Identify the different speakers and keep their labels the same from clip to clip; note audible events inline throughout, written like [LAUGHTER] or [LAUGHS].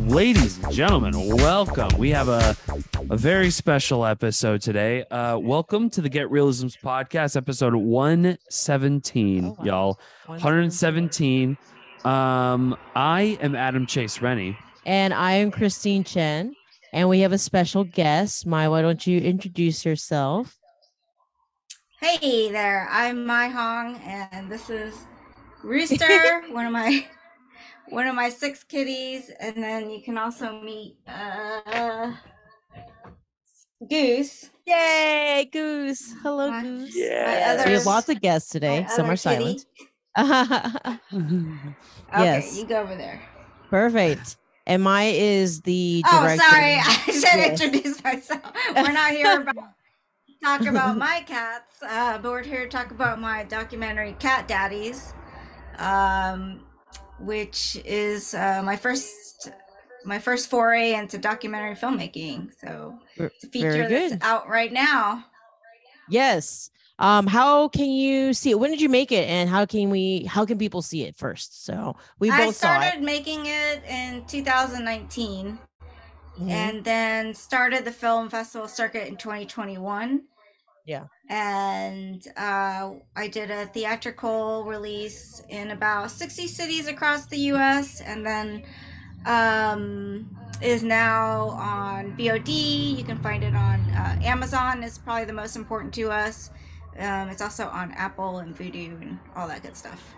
Speaker 1: Ladies and gentlemen, welcome. We have a, a very special episode today. Uh, welcome to the Get Reelisms podcast, episode 117,
Speaker 2: Oh, wow.
Speaker 1: y'all. 117. Um, I am Adam Chase Rani.
Speaker 2: And I am Christine Chen. And we have a special guest. Mye, why don't you introduce yourself?
Speaker 3: Hey there, I'm Mye Hoang, and this is [LAUGHS] Rooster, one of my one of my six kitties, and then you can also meet uh, Goose.
Speaker 2: Yay, Goose. Hello,
Speaker 3: My-
Speaker 2: Goose.
Speaker 1: Yeah.
Speaker 2: So we have lots of guests today. Some
Speaker 3: other
Speaker 2: are silent. [LAUGHS]
Speaker 3: Okay,
Speaker 2: Yes.
Speaker 3: you go over there.
Speaker 2: Perfect. And Mye is the
Speaker 3: Oh, sorry, [LAUGHS] I should
Speaker 2: Yes.
Speaker 3: introduce myself. We're not here about [LAUGHS] talk about my cats, uh, but we're here to talk about my documentary Cat Daddies, um, which is uh, my first my first foray into documentary filmmaking. So it's a feature that's out right now.
Speaker 2: Yes. Um, how can you see it? When did you make it? And how can we how can people see it first? So we
Speaker 3: I
Speaker 2: both saw it.
Speaker 3: started making it in 2019.
Speaker 2: Mhm.
Speaker 3: and then started the film festival circuit in 2021
Speaker 2: Yeah.
Speaker 3: And uh, i did a theatrical release in about 60 cities across the us and then um, is now on vod you can find it on uh, amazon is probably the most important to us um, it's also on apple and Vudu and all that good stuff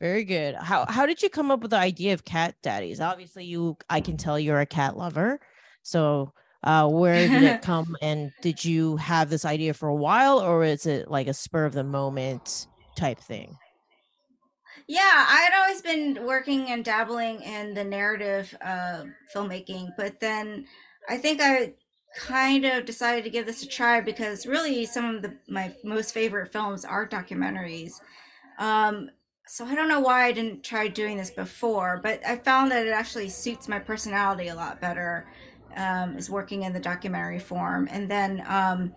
Speaker 2: Very good. How how did you come up with the idea of cat daddies? Obviously, you I can tell you're a cat lover. So uh where did it [LAUGHS] come and did you have this idea for a while or is it like a spur of the moment type thing?
Speaker 3: Yeah, I had always been working and dabbling in the narrative uh, filmmaking, but then I think I kind of decided to give this a try because really some of the my most favorite films are documentaries. Um, so I don't know why I didn't try doing this before, but I found that it actually suits my personality a lot better. Um, is working in the documentary form, and then um,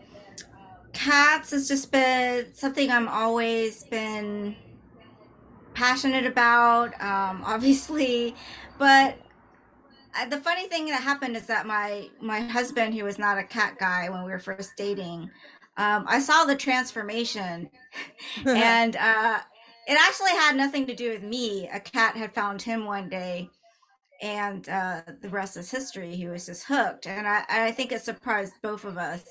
Speaker 3: cats has just been something I'm always been passionate about um, [LAUGHS] obviously. But uh, the funny thing that happened is that my my husband who was not a cat guy when we were first dating um, i saw the transformation. [LAUGHS] And uh, it actually had nothing to do with me. A cat had found him one day and uh, the rest is history he was just hooked and i, I think it surprised both of us.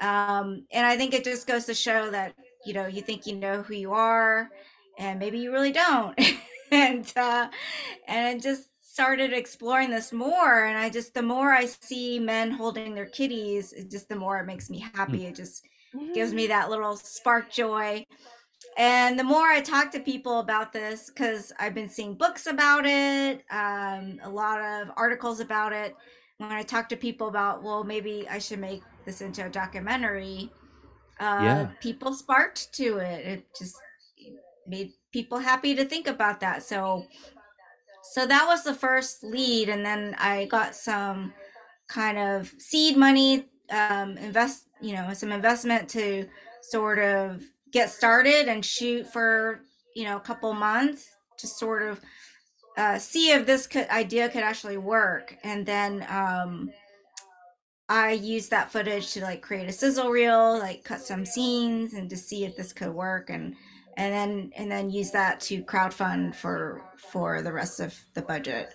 Speaker 3: Um, and i think it just goes to show that you know you think you know who you are and maybe you really don't. [LAUGHS] And uh and I just started exploring this more and i just the more i see men holding their kitties just the more it makes me happy it just gives me that little spark joy and the more i talk to people about this because i've been seeing books about it um, a lot of articles about it when i talk to people about well maybe i should make this into a documentary uh,
Speaker 1: Yeah.
Speaker 3: people sparked to it it just made people happy to think about that so so that was the first lead and then i got some kind of seed money um invest you know some investment to sort of get started and shoot for you know a couple months to sort of uh, see if this could, idea could actually work and then um i used that footage to like create a sizzle reel like cut some scenes and to see if this could work and and then and then use that to crowdfund for for the rest of the budget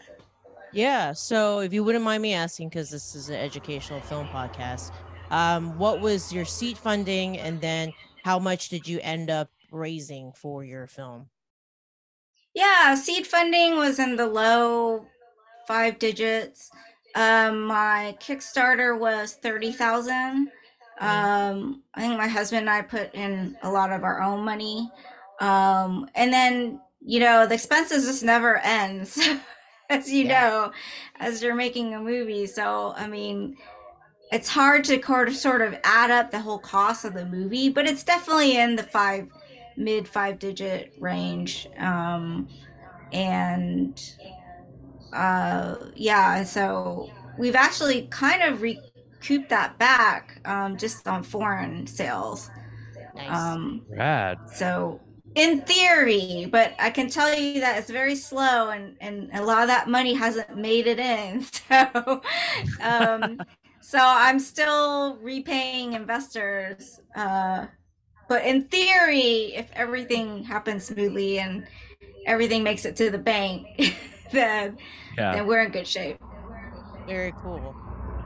Speaker 2: Yeah. So if you wouldn't mind me asking, because this is an educational film podcast, um, what was your seat funding and then how much did you end up raising for your film?
Speaker 3: yeah seed funding was in the low five digits. Um my kickstarter was 30000 um i think my husband and i put in a lot of our own money. Um and then you know the expenses just never ends [LAUGHS] as you
Speaker 2: Yeah.
Speaker 3: know as you're making a movie. So i mean it's hard to sort of add up the whole cost of the movie but it's definitely in the five mid five digit range um and uh yeah so we've actually kind of recouped that back um just on foreign sales
Speaker 2: Nice.
Speaker 3: um
Speaker 1: Rad.
Speaker 3: so in theory, but I can tell you that it's very slow and, and a lot of that money hasn't made it in. [LAUGHS] So, um, so I'm still repaying investors. Uh, but in theory, if everything happens smoothly and everything makes it to the bank, [LAUGHS] then, yeah. then we're in good shape.
Speaker 2: Very cool.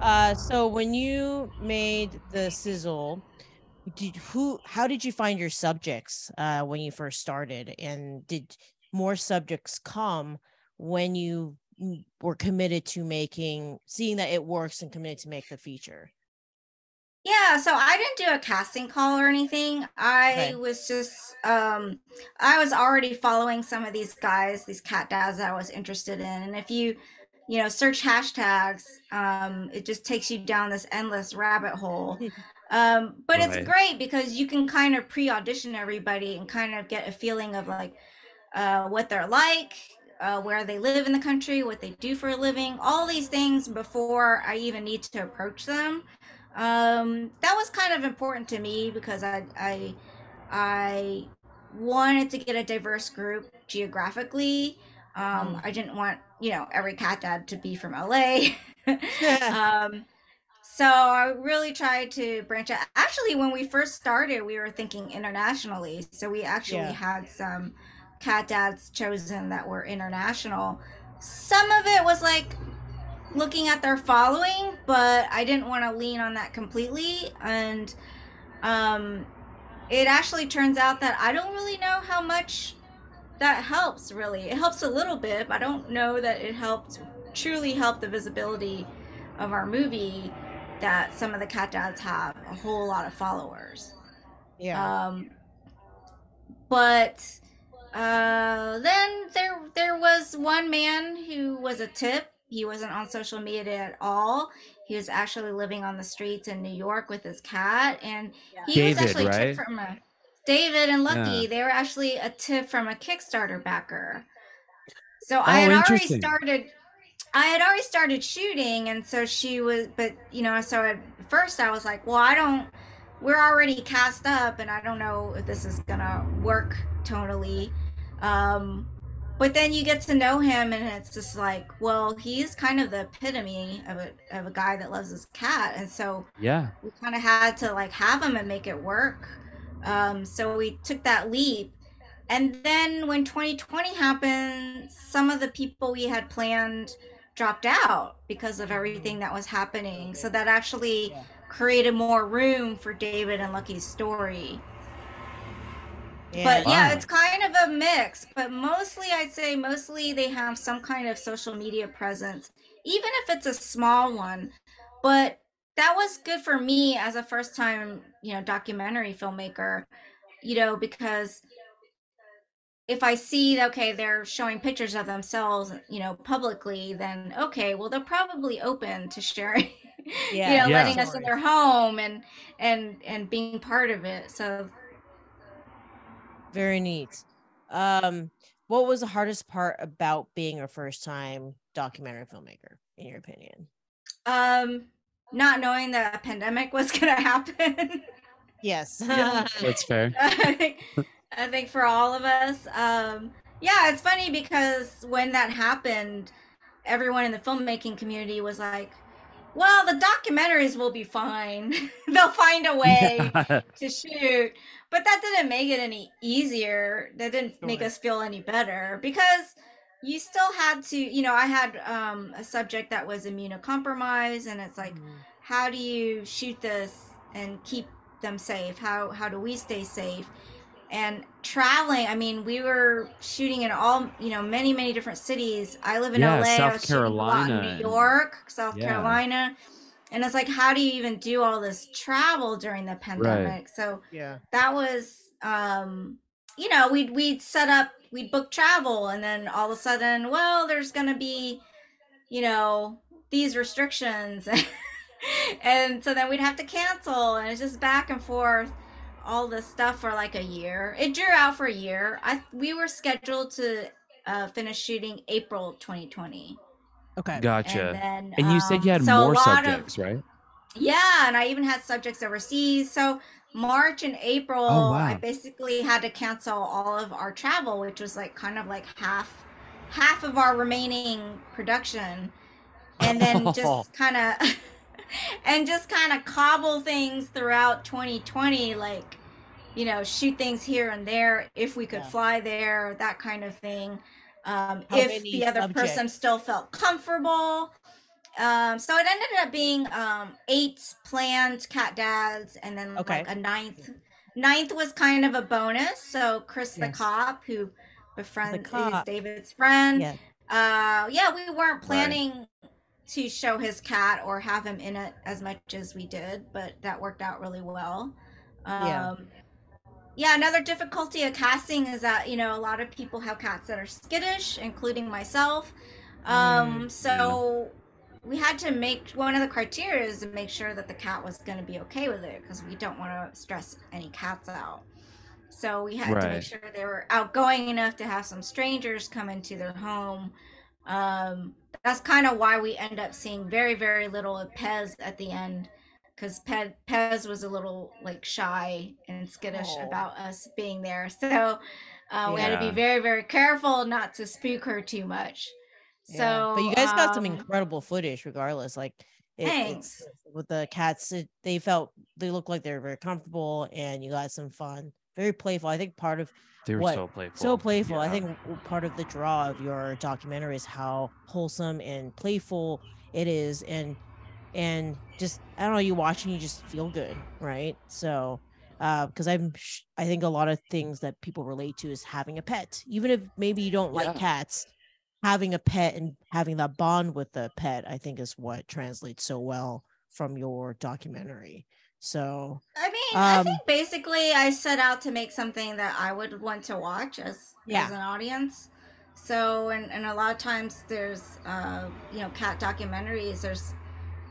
Speaker 2: Uh, so when you made the sizzle, did who how did you find your subjects uh, when you first started and did more subjects come when you were committed to making seeing that it works and committed to make the feature
Speaker 3: yeah so i didn't do a casting call or anything i okay. was just um i was already following some of these guys these cat dads that i was interested in and if you you know search hashtags um it just takes you down this endless rabbit hole [LAUGHS] Um, but right. it's great because you can kind of pre-audition everybody and kind of get a feeling of like uh, what they're like, uh, where they live in the country, what they do for a living, all these things before I even need to approach them. Um, that was kind of important to me because I I I wanted to get a diverse group geographically. Um, mm. I didn't want you know every cat dad to be from LA. [LAUGHS] um, so I really tried to branch out. Actually, when we first started, we were thinking internationally. So we actually yeah. had some cat dads chosen that were international. Some of it was like looking at their following, but I didn't want to lean on that completely. And um, it actually turns out that I don't really know how much that helps, really. It helps a little bit, but I don't know that it helped truly help the visibility of our movie that some of the cat dads have a whole lot of followers.
Speaker 2: Yeah.
Speaker 3: Um, but uh, then there there was one man who was a tip. He wasn't on social media at all. He was actually living on the streets in New York with his cat, and he David, was actually right? from a David and Lucky. Yeah. They were actually a tip from a Kickstarter backer. So oh, I had already started I had already started shooting, and so she was, but you know, so at first I was like, well, I don't, we're already cast up, and I don't know if this is gonna work tonally. Um, but then you get to know him, and it's just like, well, he's kind of the epitome of a of a guy that loves his cat, and so
Speaker 1: yeah,
Speaker 3: we kind of had to like have him and make it work. Um, so we took that leap. And then when 2020 happened, some of the people we had planned dropped out because of everything that was happening. So that actually created more room for David and Lucky's story. Yeah. But wow. yeah, it's kind of a mix. But mostly, I'd say mostly they have some kind of social media presence, even if it's a small one. But that was good for me as a first time, you know, documentary filmmaker, you know, because if I see okay, they're showing pictures of themselves, you know, publicly, then okay, well, they're probably open to sharing, [LAUGHS] yeah. you know, yeah. letting us in their home and and and being part of it. So
Speaker 2: very neat. Um, what was the hardest part about being a first time documentary filmmaker, in your opinion?
Speaker 3: Um, not knowing that a pandemic was [LAUGHS] going to happen.
Speaker 2: Yes, [LAUGHS]
Speaker 1: yeah, that's fair. [LAUGHS]
Speaker 3: I think for all of us. Um, yeah, it's funny because when that happened, everyone in the filmmaking community was like, well, the documentaries will be fine. [LAUGHS] They'll find a way [LAUGHS] to shoot. But that didn't make it any easier. That didn't sure. make us feel any better because you still had to, you know, I had um, a subject that was immunocompromised, and it's like, mm. how do you shoot this and keep them safe? How how do we stay safe? And traveling i mean we were shooting in all you know many many different cities. I live in
Speaker 1: yeah,
Speaker 3: la
Speaker 1: south carolina
Speaker 3: new york south yeah. carolina. And it's like how do you even do all this travel during the pandemic? Right. so
Speaker 2: yeah.
Speaker 3: that was um you know we'd we'd set up we'd book travel and then all of a sudden well there's gonna be you know these restrictions. [LAUGHS] And so then we'd have to cancel and it's just back and forth all this stuff for like a year. It drew out for a year. I we were scheduled to uh, finish shooting April 2020.
Speaker 2: Okay,
Speaker 1: gotcha. And, then, and you um, said you had so more subjects,
Speaker 3: of,
Speaker 1: right?
Speaker 3: Yeah, and I even had subjects overseas. So March and April,
Speaker 1: Oh,
Speaker 3: I basically had to cancel all of our travel, which was like kind of like half half of our remaining production. And then [LAUGHS] just kind of [LAUGHS] and just kind of cobble things throughout 2020 like you know, shoot things here and there if we could
Speaker 2: Yeah.
Speaker 3: fly there, that kind of thing. Um, if the other person still felt comfortable. Um, so it ended up being um, eight planned cat dads, and then
Speaker 2: Okay.
Speaker 3: like a ninth. Ninth was kind of a bonus. So Chris the cop, who befriend is
Speaker 2: cop.
Speaker 3: David's friend.
Speaker 2: Yeah.
Speaker 3: Uh, yeah, we weren't
Speaker 1: Right.
Speaker 3: To show his cat or have him in it as much as we did, but that worked out really well. Um,
Speaker 2: Yeah.
Speaker 3: yeah, another difficulty of casting is that you know a lot of people have cats that are skittish, including myself. Um,
Speaker 2: Mm,
Speaker 3: so we had to make one of the criteria is to make sure that the cat was going to be okay with it because we don't want to stress any cats out. So we had to make sure they were outgoing enough to have some strangers come into their home. Um, that's kind of why we end up seeing very, very little of Pez at the end because Pe- Pez was a little like shy and skittish
Speaker 2: Aw.
Speaker 3: about us being there. So uh, we had to be very, very careful not to spook her too much. So,
Speaker 2: but you guys got some
Speaker 3: um,
Speaker 2: incredible footage regardless like it, it's
Speaker 3: Thanks.
Speaker 2: with the cats it, they felt they looked like they were very comfortable and you got some fun very playful i think part of
Speaker 1: They were
Speaker 2: What?
Speaker 1: so playful.
Speaker 2: so playful i think part of the draw of your documentary is how wholesome and playful it is and and just i don't know you watching, you just feel good right so uh because i'm sh- i think a lot of things that people relate to is having a pet even if maybe you don't
Speaker 1: Yeah.
Speaker 2: like cats having a pet and having that bond with the pet i think is what translates so well from your documentary so
Speaker 3: I mean, I
Speaker 2: Um,
Speaker 3: think basically I set out to make something that I would want to watch as
Speaker 2: Yeah.
Speaker 3: as an audience. So, and, and a lot of times there's, uh, you know, cat documentaries. There's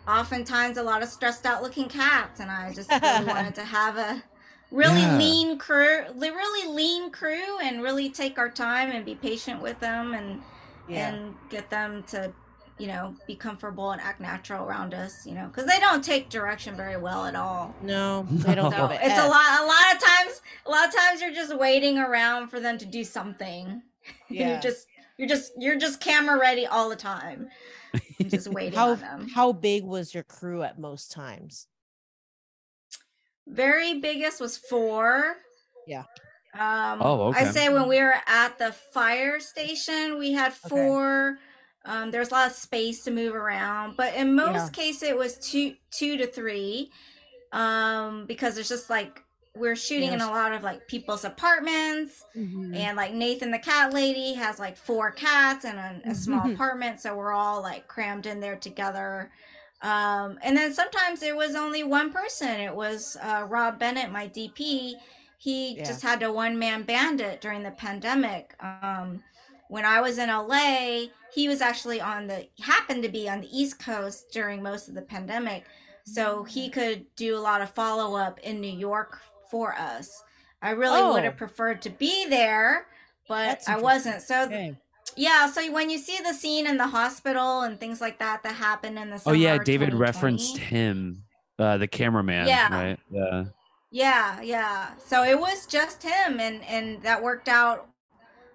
Speaker 3: oftentimes a lot of stressed out looking cats, and I just really wanted [LAUGHS] to have a really
Speaker 1: Yeah.
Speaker 3: lean crew, really lean crew, and really take our time and be patient with them and and get them to you know be comfortable and act natural around us you know because they don't take direction very well at all.
Speaker 2: No [LAUGHS] they don't
Speaker 3: so
Speaker 2: it.
Speaker 3: It's a lot a lot of times a lot of times you're just waiting around for them to do something. [LAUGHS]
Speaker 2: Yeah.
Speaker 3: you're just you're just you're just camera ready all the time. And just [LAUGHS] waiting
Speaker 2: how
Speaker 3: on them.
Speaker 2: how big was your crew at most times?
Speaker 3: Very biggest was four.
Speaker 2: Yeah.
Speaker 3: um
Speaker 1: Oh, okay.
Speaker 3: i say when we were at the fire station we had
Speaker 2: Okay.
Speaker 3: Um there's a lot of space to move around but in most
Speaker 2: Yeah.
Speaker 3: cases it was two two to three um because it's just like we're shooting in a lot of like people's apartments and like Nathan the cat lady has like four cats and a, a small apartment so we're all like crammed in there together. Um and then sometimes it was only one person. It was uh Rob Bennett my DP he
Speaker 2: Yeah.
Speaker 3: just had a one man bandit during the pandemic. Um when I was in LA he was actually on the happened to be on the east coast during most of the pandemic so he could do a lot of follow up in New York for us I really would
Speaker 2: Oh.
Speaker 3: have preferred to be there, but I wasn't. So
Speaker 2: Okay.
Speaker 3: yeah, so when you see the scene in the hospital and things like that that happened in the
Speaker 1: Oh yeah, David referenced him, uh, the cameraman.
Speaker 3: Yeah.
Speaker 1: Right. Yeah.
Speaker 3: Yeah, yeah. So it was just him, and and that worked out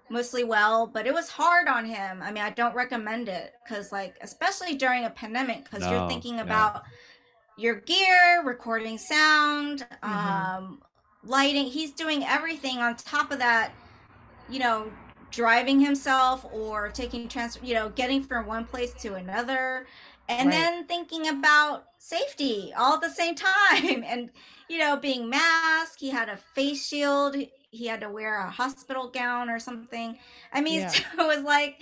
Speaker 3: mostly well. But it was hard on him. I mean, I don't recommend it because, like, especially during a pandemic, because
Speaker 1: No,
Speaker 3: you're thinking
Speaker 1: yeah.
Speaker 3: about your gear, recording sound,
Speaker 2: Mhm.
Speaker 3: um, lighting. He's doing everything on top of that. You know, driving himself or taking trans. You know, getting from one place to another. And
Speaker 2: Right.
Speaker 3: then thinking about safety all at the same [LAUGHS] time and you know, being masked. He had a face shield. He had to wear a hospital gown or something. I mean, [LAUGHS]
Speaker 2: Yeah.
Speaker 3: so it was like,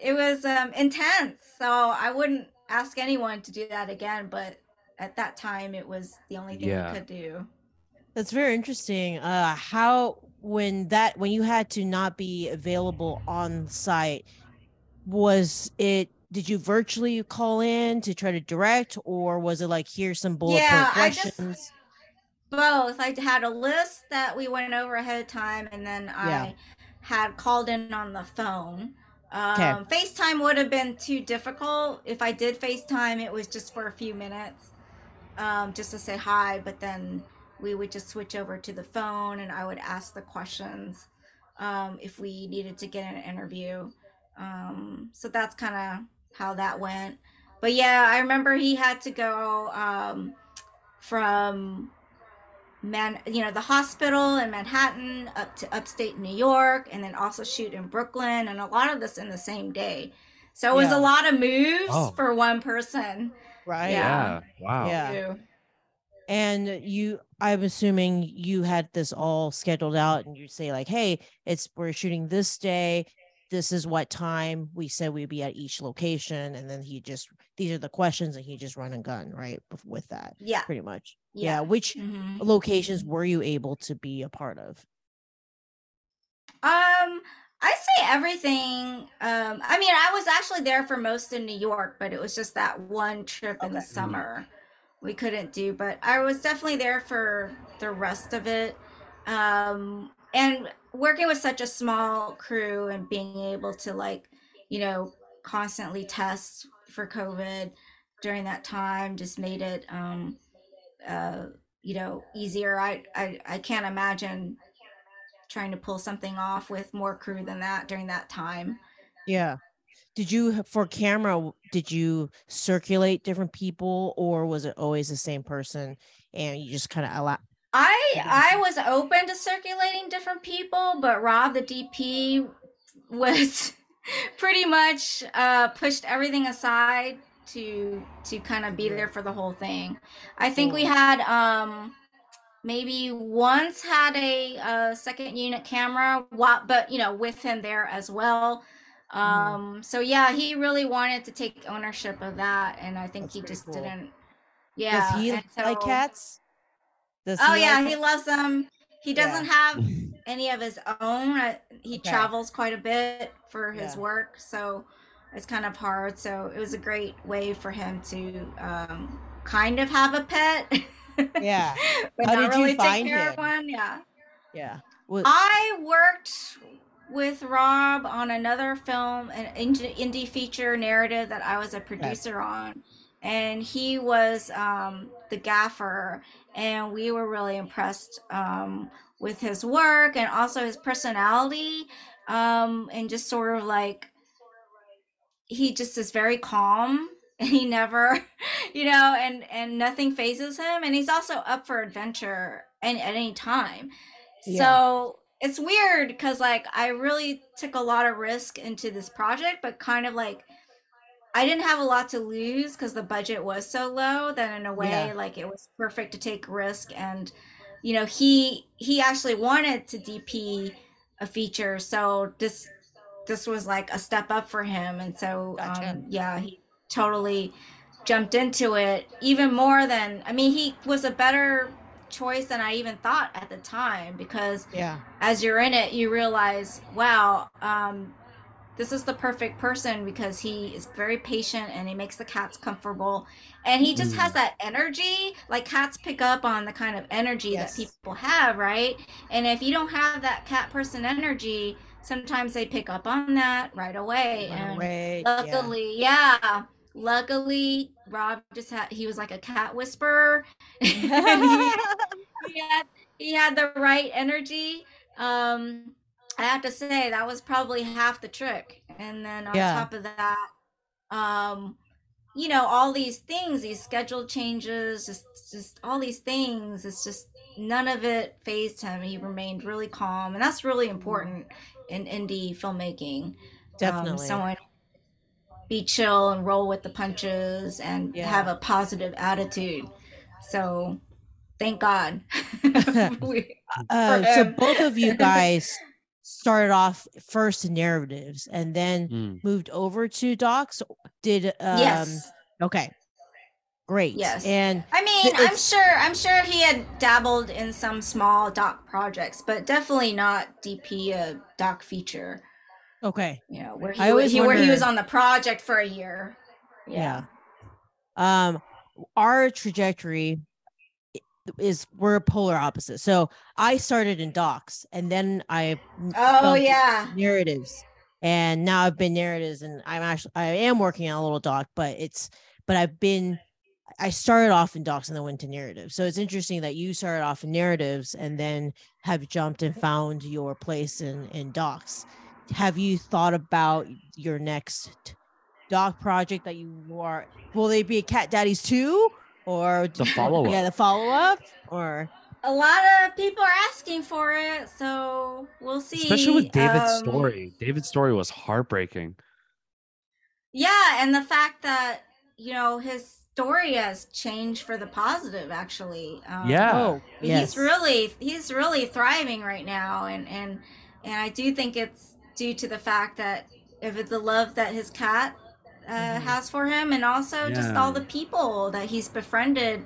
Speaker 3: it was um, intense. So I wouldn't ask anyone to do that again. But at that time, it was the only thing
Speaker 1: Yeah.
Speaker 3: we could do.
Speaker 2: That's very interesting. Uh, how when that when you had to not be available on site, was it? Did you virtually call in to try to direct, or was it like here's some bullet
Speaker 3: Yeah,
Speaker 2: point
Speaker 3: I just-
Speaker 2: questions?
Speaker 3: Both. I had a list that we went over ahead of time, and then
Speaker 2: Yeah.
Speaker 3: I had called in on the phone.
Speaker 2: Okay.
Speaker 3: Um, FaceTime would have been too difficult. If I did FaceTime, it was just for a few minutes. um, just to say hi, but then we would just switch over to the phone and I would ask the questions um, if we needed to get an interview. Um, so that's kind of how that went. But yeah, I remember he had to go um, from man, you know, the hospital in Manhattan up to upstate New York, and then also shoot in Brooklyn, and a lot of this in the same day. So it was
Speaker 2: Yeah.
Speaker 3: a lot of moves
Speaker 1: Oh.
Speaker 3: for one person.
Speaker 2: Right.
Speaker 3: Yeah.
Speaker 1: Wow.
Speaker 2: Yeah.
Speaker 3: too.
Speaker 2: And you, I'm assuming you had this all scheduled out, and you say like, "Hey, it's we're shooting this day. This is what time we said we'd be at each location." And then he just these are the questions, and he just run and gun right with that,
Speaker 3: Yeah.
Speaker 2: pretty much. Yeah.
Speaker 3: Yeah.
Speaker 2: Which
Speaker 3: Mhm.
Speaker 2: locations were you able to be a part of?
Speaker 3: Um, I say everything. Um, I mean, I was actually there for most in New York, but it was just that one trip in the
Speaker 2: Okay.
Speaker 3: summer we couldn't do. But I was definitely there for the rest of it. Um, and working with such a small crew and being able to like, you know, constantly test for COVID during that time just made it, um, uh, you know, easier. I, I, I can't imagine trying to pull something off with more crew than that during that time.
Speaker 2: Yeah. Did you for camera? Did you circulate different people, or was it always the same person, and you just kind of?
Speaker 3: I. I was open to circulating different people, but Rob the DP was [LAUGHS] pretty much uh, pushed everything aside to to kind of be there for the whole thing. I think we had um maybe once had a, uh second unit camera, but you know with him there as well.
Speaker 2: Mhm.
Speaker 3: Um so yeah, he really wanted to take ownership of that, and I think
Speaker 2: That's
Speaker 3: he just
Speaker 2: cool.
Speaker 3: didn't. Yeah.
Speaker 2: Does he
Speaker 3: and
Speaker 2: like cats? Does
Speaker 3: Oh
Speaker 2: like
Speaker 3: yeah,
Speaker 2: cat-
Speaker 3: he loves them. He doesn't have [LAUGHS] any of his own. He
Speaker 2: Okay.
Speaker 3: travels quite a bit for his
Speaker 2: Yeah.
Speaker 3: work, so it's kind of hard. So it was a great way for him to um, kind of have a pet,
Speaker 2: Yeah, [LAUGHS]
Speaker 3: but
Speaker 2: How
Speaker 3: not
Speaker 2: did you find
Speaker 3: take care of one. Yeah,
Speaker 2: yeah. Well,
Speaker 3: I worked with Rob on another film, an indie indie feature narrative that I was a producer on, and he was um, the gaffer, and we were really impressed um, with his work and also his personality, um, and just sort of like he just is very calm and [LAUGHS] he never [LAUGHS] you know and and nothing phases him and he's also up for adventure and at any time
Speaker 2: Yeah.
Speaker 3: so it's weird because like i really took a lot of risk into this project but kind of like i didn't have a lot to lose because the budget was so low that in a way
Speaker 2: Yeah.
Speaker 3: like it was perfect to take risk and you know he he actually wanted to dp a feature so this this was like a step up for him and so
Speaker 2: Gotcha.
Speaker 3: um yeah he totally jumped into it even more than i mean he was a better choice than i even thought at the time because
Speaker 2: yeah,
Speaker 3: as you're in it you realize wow um this is the perfect person because he is very patient and he makes the cats comfortable. And he just
Speaker 1: Mm.
Speaker 3: has that energy. Like cats pick up on the kind of energy
Speaker 2: Yes.
Speaker 3: that people have right? And if you don't have that cat person energy sometimes they pick up on that right away.
Speaker 2: Run
Speaker 3: and
Speaker 2: away,
Speaker 3: luckily yeah. luckily rob just had he was like a cat whisperer. [LAUGHS] And he, he had he had the right energy. Um i have to say that was probably half the trick. And then on
Speaker 2: Yeah.
Speaker 3: top of that um you know all these things these schedule changes just just all these things it's just none of it phased him. He remained really calm. And that's really important in indie filmmaking. Um,
Speaker 2: Definitely.
Speaker 3: someone be chill and roll with the punches and
Speaker 2: Yeah.
Speaker 3: have a positive attitude. So thank god. [LAUGHS] [LAUGHS]
Speaker 2: Uh, so both of you guys started off first narratives and then
Speaker 1: Mm.
Speaker 2: moved over to docs. Did um
Speaker 3: yes
Speaker 2: okay. Great.
Speaker 3: Yes.
Speaker 2: And
Speaker 3: I mean, I'm sure. I'm sure he had dabbled in some small doc projects, but definitely not DP a doc feature.
Speaker 2: okay.
Speaker 3: You know, where he,
Speaker 2: I always
Speaker 3: he where he was on the project for a year.
Speaker 2: Yeah. Um our trajectory i- is we're polar opposites. So I started in docs and then I
Speaker 3: Oh yeah.
Speaker 2: narratives and now I've been narratives and I'm actually I am working on a little doc, but it's but I've been I started off in docs and then went to narratives. So it's interesting that you started off in narratives and then have jumped and found your place in in docs. Have you thought about your next doc project that you are? Will they be a Cat Daddies too, or
Speaker 1: The follow-up.
Speaker 2: Yeah, the follow up, or
Speaker 3: A lot of people are asking for it, so we'll see.
Speaker 1: Especially with David's
Speaker 3: Um,
Speaker 1: story. David's story was heartbreaking.
Speaker 3: Yeah, and the fact that you know his story has changed for the positive, actually. Um,
Speaker 1: Yeah.
Speaker 2: oh, yes,
Speaker 3: he's really he's really thriving right now, and and and I do think it's due to the fact that of the love that his cat uh,
Speaker 2: Mhm.
Speaker 3: has for him, and also just all the people that he's befriended,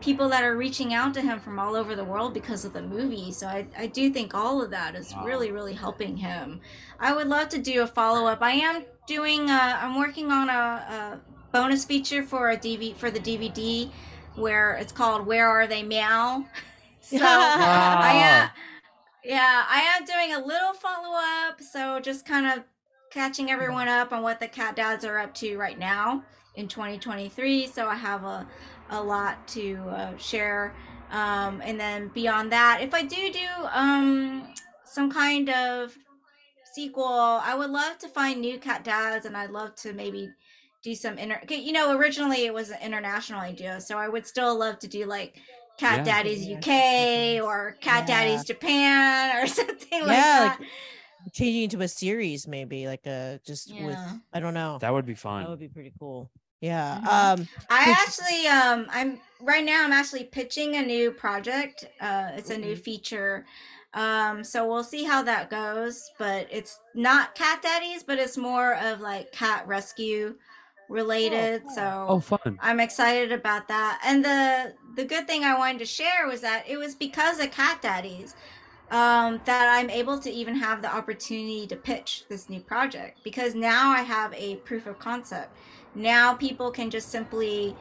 Speaker 3: people that are reaching out to him from all over the world because of the movie. So I I do think all of that is
Speaker 1: Wow.
Speaker 3: really really helping him. I would love to do a follow up. I am doing. A, I'm working on a, a bonus feature for a DV for the DVD where it's called "Where Are They Meow." [LAUGHS] So [LAUGHS] I am, yeah, I am doing a little follow up. So just kind of catching everyone up on what the cat dads are up to right now in 2023. So I have a a lot to uh, share. Um, and then beyond that, if I do do um, some kind of sequel, I would love to find new cat dads, and I'd love to maybe do some inter. 'kay, You know, originally it was an international idea, so I would still love to do like Cat
Speaker 1: Yeah.
Speaker 3: Daddies
Speaker 2: Yeah.
Speaker 3: UK or Cat
Speaker 2: Yeah.
Speaker 3: Daddies Japan or [LAUGHS] something like that.
Speaker 2: like changing into a series, maybe like a just with I don't know.
Speaker 1: That would be fun.
Speaker 2: That would be pretty cool. Yeah.
Speaker 3: Mhm.
Speaker 2: Um.
Speaker 3: I
Speaker 2: Which-
Speaker 3: actually um I'm right now I'm actually pitching a new project. Uh it's a new
Speaker 2: Mhm.
Speaker 3: feature. Um so we'll see how that goes, but it's not cat daddies, but it's more of like cat rescue related.
Speaker 2: cool.
Speaker 3: So
Speaker 1: Oh, fun.
Speaker 3: I'm excited about that. And the the good thing I wanted to share was that it was because of Cat Daddies um, that I'm able to even have the opportunity to pitch this new project because now I have a proof of concept. Now people can just simply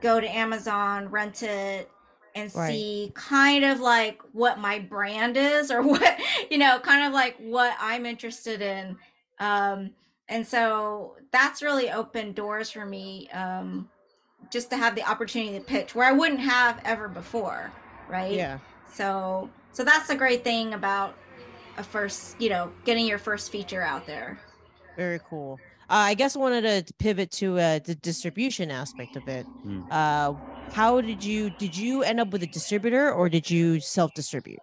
Speaker 3: go to Amazon, rent it, and
Speaker 2: Right.
Speaker 3: see kind of like what my brand is or [LAUGHS] what you know, kind of like what I'm interested in. Um, and so that's really opened doors for me um, just to have the opportunity to pitch where I wouldn't have ever before, right?
Speaker 2: Yeah.
Speaker 3: So so that's the great thing about a first, you know, getting your first feature out there.
Speaker 2: Very cool. Uh, I guess I wanted to pivot to uh, the distribution aspect of it.
Speaker 1: Hmm.
Speaker 2: Uh, how did you did you end up with a distributor or did you self distribute?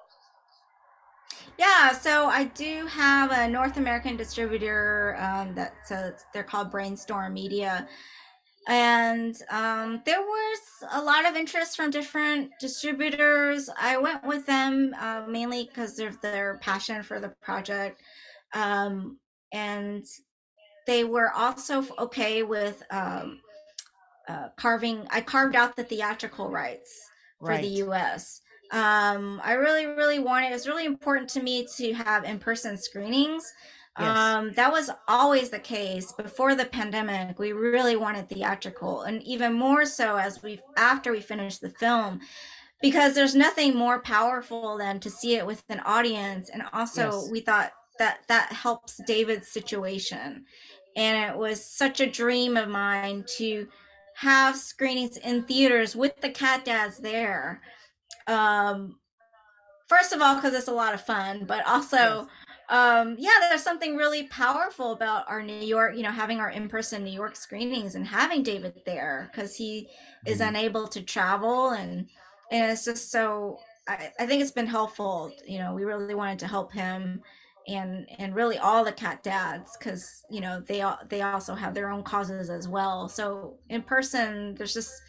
Speaker 3: Yeah, so I do have a North American distributor um, that so they're called Brainstorm Media, and um, there was a lot of interest from different distributors. I went with them uh, mainly because of their passion for the project, um, and they were also okay with um, uh, carving. I carved out the theatrical rights for the US. Um, I really, really wanted, it was really important to me to have in person screenings.
Speaker 2: Yes.
Speaker 3: Um, that was always the case before the pandemic. We really wanted theatrical, and even more so as we after we finished the film, because there's nothing more powerful than to see it with an audience. And also,
Speaker 2: Yes.
Speaker 3: we thought that that helps David's situation, and it was such a dream of mine to have screenings in theaters with the cat dads there um first of all because it's a lot of fun but also um yeah there's something really powerful about our new york you know having our in-person new york screenings and having david there because he is
Speaker 1: Mhm.
Speaker 3: unable to travel and and it's just so I, I think it's been helpful you know we really wanted to help him and and really all the cat dads because you know they all they also have their own causes as well so in person there's just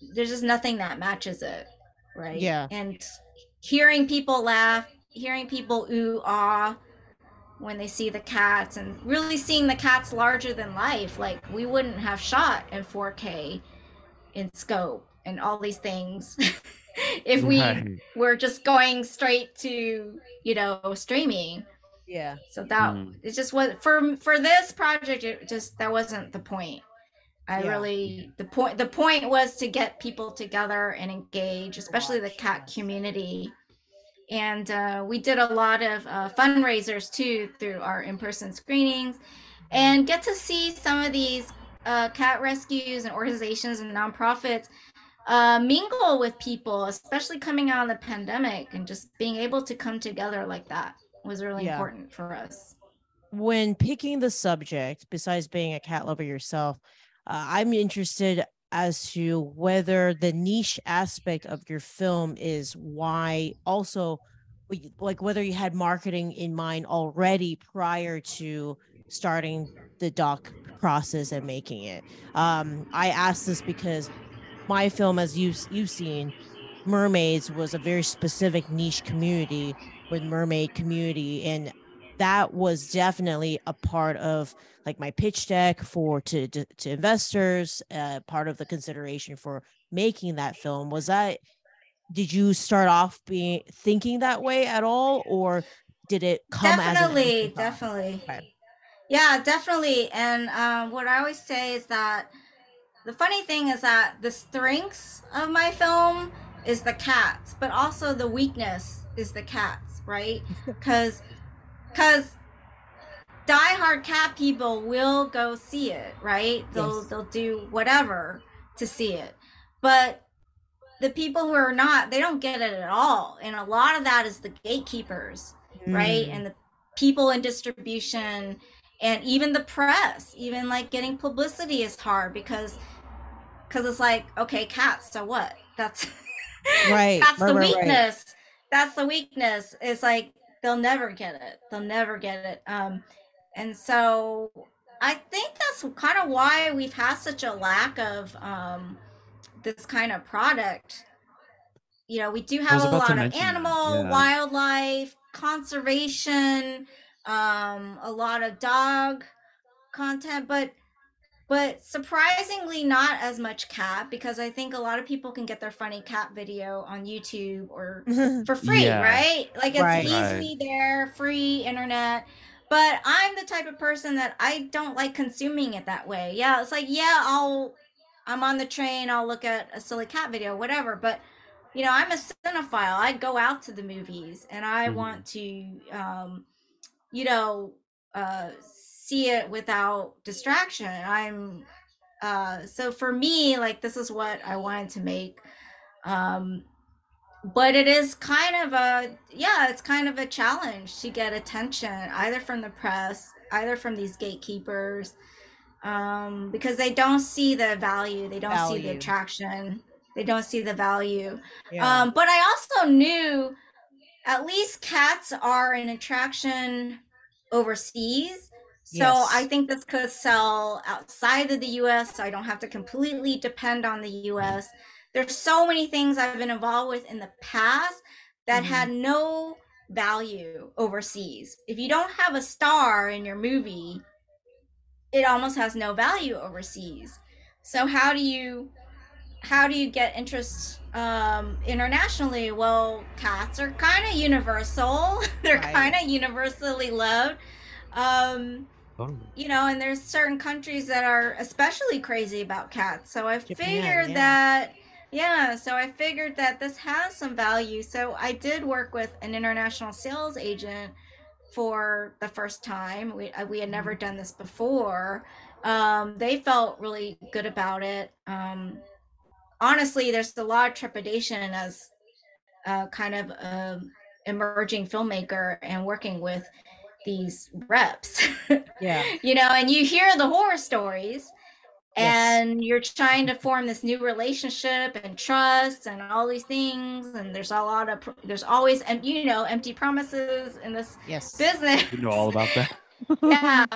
Speaker 3: there's just nothing that matches it right
Speaker 2: Yeah.
Speaker 3: and hearing people laugh hearing people ooh ah when they see the cats and really seeing the cats larger than life like we wouldn't have shot in 4k in scope and all these things [LAUGHS] if we
Speaker 1: Right.
Speaker 3: were just going straight to you know streaming
Speaker 2: Yeah.
Speaker 3: so that
Speaker 1: Mm.
Speaker 3: it just was for for this project it just that wasn't the point i
Speaker 2: Yeah.
Speaker 3: really the point the point was to get people together and engage especially the cat community and uh, we did a lot of uh, fundraisers too through our in-person screenings and get to see some of these uh, cat rescues and organizations and nonprofits uh, mingle with people, especially coming out of the pandemic and just being able to come together like that was really
Speaker 2: Yeah.
Speaker 3: important for us.
Speaker 2: when picking the subject, besides being a cat lover yourself, uh, I'm interested as to whether the niche aspect of your film is why also like whether you had marketing in mind already prior to starting the doc process and making it. Um, I ask this because my film, as you've you've seen, mermaids was a very specific niche community with mermaid community and that was definitely a part of like my pitch deck for to to, to investors uh, part of the consideration for making that film was that did you start off being thinking that way at all or did it come
Speaker 3: definitely,
Speaker 2: as
Speaker 3: definitely.
Speaker 2: Okay.
Speaker 3: Yeah, definitely. And um, what I always say is that the funny thing is that the strengths of my film is the cats, but also the weakness is the cats, right? [LAUGHS] Because because diehard cat people will go see it, right? They'll
Speaker 2: Yes.
Speaker 3: they'll do whatever to see it. But the people who are not, they don't get it at all. And a lot of that is the gatekeepers, right?
Speaker 2: Mm.
Speaker 3: And the people in distribution and even the press, even like getting publicity is hard because because it's like, okay, cats, so what? That's
Speaker 2: Right, [LAUGHS]
Speaker 3: that's
Speaker 2: right,
Speaker 3: the
Speaker 2: right, right.
Speaker 3: weakness. That's the weakness. It's like they'll never get it. They'll never get it. Um and so I think that's kind of why we've had such a lack of um this kind of product. You know, we do have a lot of animal,
Speaker 1: yeah.
Speaker 3: wildlife, conservation, um, a lot of dog content, but but surprisingly not as much cat because I think a lot of people can get their funny cat video on YouTube or [LAUGHS] for free,
Speaker 1: Yeah.
Speaker 3: right? Like it's
Speaker 2: Right.
Speaker 3: easily there, free internet. But I'm the type of person that I don't like consuming it that way. Yeah, it's like, yeah, I'll I'm on the train, I'll look at a silly cat video, whatever. But you know, I'm a cinephile. I go out to the movies and I
Speaker 1: Mhm.
Speaker 3: want to um, you know, uh see it without distraction. I'm uh so for me, like this is what I wanted to make. Um but it is kind of a yeah it's kind of a challenge to get attention either from the press either from these gatekeepers um because they don't see the value they don't see the attraction they don't see the value
Speaker 2: Yeah.
Speaker 3: um but i also knew at least cats are an attraction overseas so
Speaker 2: Yes.
Speaker 3: i think this could sell outside of the us so i don't have to completely depend on the us there's so many things i've been involved with in the past that
Speaker 2: Mhm.
Speaker 3: had no value overseas if you don't have a star in your movie it almost has no value overseas so how do you how do you get interest um internationally well cats are kind of universal [LAUGHS] they're
Speaker 2: Right.
Speaker 3: kind of universally loved um
Speaker 1: Totally.
Speaker 3: you know and there's certain countries that are especially crazy about cats so i
Speaker 2: Japan,
Speaker 3: figured
Speaker 2: yeah.
Speaker 3: that yeah so i figured that this has some value so i did work with an international sales agent for the first time we, uh, we had never done this before um, they felt really good about it um, honestly there's a lot of trepidation as uh, kind of a emerging filmmaker and working with these reps
Speaker 2: yeah. [LAUGHS]
Speaker 3: you know and you hear the horror stories
Speaker 2: Yes.
Speaker 3: and you're trying to form this new relationship and trust and all these things and there's a lot of there's always and you know empty promises in this
Speaker 2: Yes.
Speaker 3: business
Speaker 1: You know all about that. [LAUGHS]
Speaker 3: yeah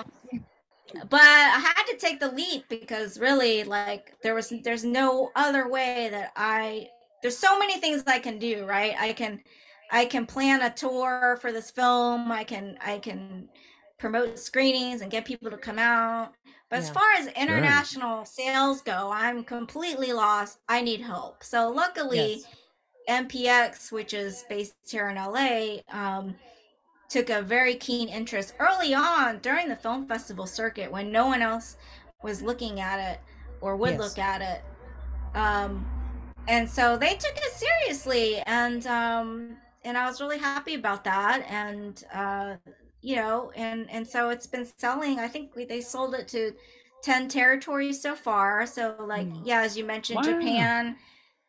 Speaker 3: but i had to take the leap because really like there was there's no other way that i there's so many things i can do right i can i can plan a tour for this film i can i can promote screenings and get people to come out but as far as international sales go i'm completely lost i need help so luckily
Speaker 2: Yes.
Speaker 3: MPX, which is based here in LA, um, took a very keen interest early on during the film festival circuit when no one else was looking at it or would
Speaker 2: Yes.
Speaker 3: look at it. Um, and so they took it seriously, and um, and I was really happy about that. And uh, you know, and and so it's been selling. I think we, they sold it to ten territories so far. So like,
Speaker 2: Mm.
Speaker 3: yeah, as you mentioned,
Speaker 1: Wow.
Speaker 3: Japan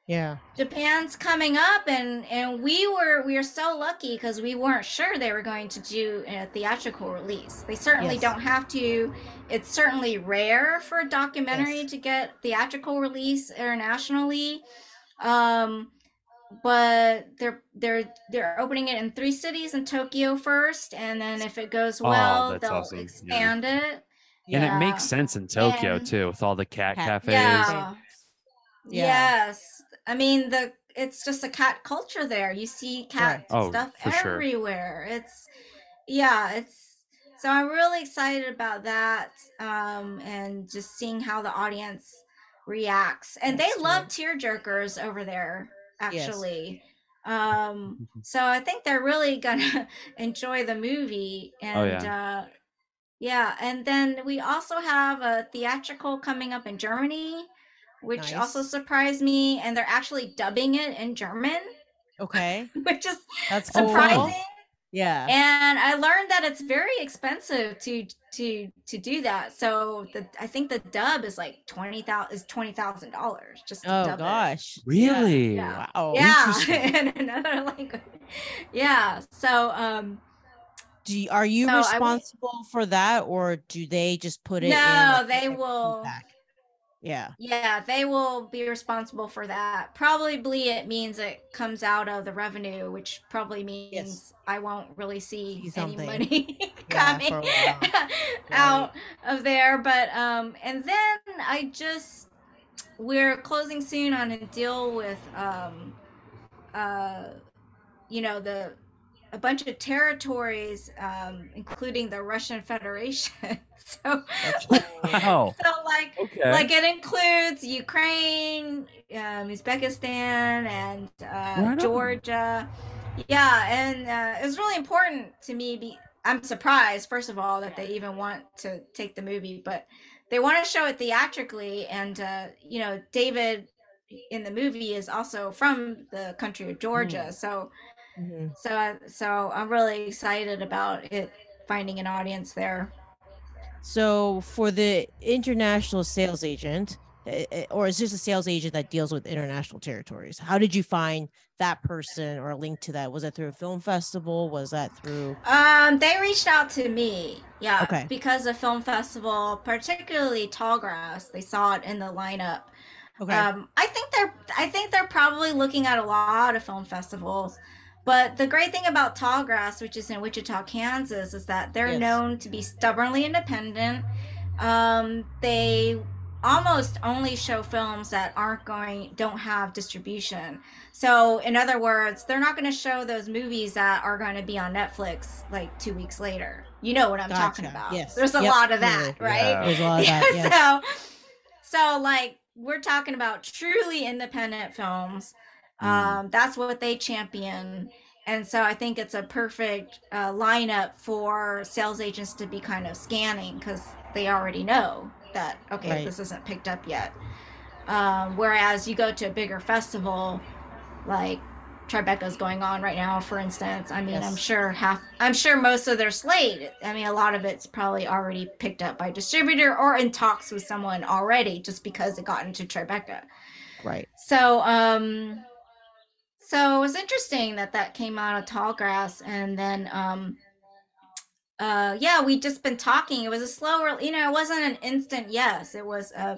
Speaker 2: Yeah.
Speaker 3: Japan's coming up, and and we were we are so lucky because we weren't sure they were going to do a theatrical release. They certainly
Speaker 2: Yes.
Speaker 3: don't have to. It's certainly rare for a documentary
Speaker 2: Yes.
Speaker 3: to get theatrical release internationally. Um, but they're they're they're opening it in three cities in Tokyo first, and then if it goes
Speaker 1: Oh,
Speaker 3: well,
Speaker 1: that's
Speaker 3: they'll
Speaker 1: awesome. Yeah.
Speaker 3: expand it.
Speaker 1: And it makes sense in Tokyo
Speaker 3: And-
Speaker 1: too, with all the cat,
Speaker 2: Cat-
Speaker 1: cafes.
Speaker 3: Yeah.
Speaker 2: Yeah.
Speaker 3: Yes. I mean the it's just a cat culture there. You see cat
Speaker 2: Right.
Speaker 1: Oh,
Speaker 3: stuff
Speaker 1: sure.
Speaker 3: everywhere. It's yeah, it's so I'm really excited about that. Um and just seeing how the audience reacts. And
Speaker 2: Yes,
Speaker 3: they love tear jerkers over there,
Speaker 2: Yes.
Speaker 3: actually. Um so I think they're really gonna [LAUGHS] enjoy the movie and
Speaker 1: Oh, yeah.
Speaker 3: uh yeah, and then we also have a theatrical coming up in Germany, which also surprised me. And they're actually dubbing it in German,
Speaker 2: Okay. [LAUGHS]
Speaker 3: which is
Speaker 2: That's cool.
Speaker 3: Surprising.
Speaker 2: Yeah.
Speaker 3: And I learned that it's very expensive to to to do that. So the I think the dub is like twenty thousand is twenty thousand dollars just to
Speaker 2: oh
Speaker 3: dub it.
Speaker 2: gosh.
Speaker 1: Really?
Speaker 3: Yeah.
Speaker 2: Wow.
Speaker 3: Yeah, [LAUGHS] in another language. Yeah. So um
Speaker 2: Do you, are you
Speaker 3: So I would-
Speaker 2: responsible for that, or do they just put it? in,
Speaker 3: No,
Speaker 2: like,
Speaker 3: they will-
Speaker 2: feedback? Yeah.
Speaker 3: Yeah, they will be responsible for that. Probably it means it comes out of the revenue, which probably means I won't really see,
Speaker 2: See
Speaker 3: any money [LAUGHS] coming
Speaker 2: for a while. [LAUGHS]
Speaker 3: out of there. But um and then I just we're closing soon on a deal with um uh you know the a bunch of territories um including the Russian Federation. [LAUGHS] so [LAUGHS]
Speaker 1: Wow.
Speaker 3: so like
Speaker 1: Okay.
Speaker 3: like it includes Ukraine, um, Uzbekistan, and uh,
Speaker 1: Right.
Speaker 3: Georgia. Yeah, and uh, it was really important to me. Be I'm surprised, first of all, that they even want to take the movie, but they want to show it theatrically. And uh, you know, David in the movie is also from the country of Georgia, so
Speaker 2: Mhm.
Speaker 3: so I- so I'm really excited about it finding an audience there.
Speaker 2: So for the international sales agent, eh, eh, or is just a sales agent that deals with international territories? How did you find that person or a link to that? Was that through a film festival? Was that through?
Speaker 3: Um, they reached out to me, yeah,
Speaker 2: Okay.
Speaker 3: because of film festival, particularly Tallgrass. They saw it in the lineup.
Speaker 2: Okay.
Speaker 3: Um, I think they're, I think they're probably looking at a lot of film festivals. But the great thing about Tallgrass, which is in Wichita, Kansas, is that they're
Speaker 2: Yes.
Speaker 3: known to be stubbornly independent. Um, they almost only show films that aren't going, don't have distribution. So, in other words, they're not going to show those movies that are going to be on Netflix like two weeks later. You know what I'm talking about.
Speaker 2: Yes.
Speaker 3: There's a
Speaker 2: Yep.
Speaker 3: lot of that,
Speaker 2: Totally.
Speaker 3: right?
Speaker 1: Yeah.
Speaker 2: There's a lot of that. [LAUGHS] Yes.
Speaker 3: so, so like we're talking about truly independent films.
Speaker 1: Mm.
Speaker 3: Um, that's what they champion, and so I think it's a perfect uh, lineup for sales agents to be kind of scanning because they already know that okay,
Speaker 2: Right.
Speaker 3: this isn't picked up yet. Um, whereas you go to a bigger festival, like Tribeca's going on right now, for instance. I mean, I'm sure half, I'm sure most of their slate. I mean, a lot of it's probably already picked up by distributor or in talks with someone already, just because it got into Tribeca.
Speaker 2: right.
Speaker 3: So, um, so it was interesting that that came out of Tallgrass, and then, um, uh, yeah, we just been talking. It was a slow, you know, it wasn't an instant yes. It was a,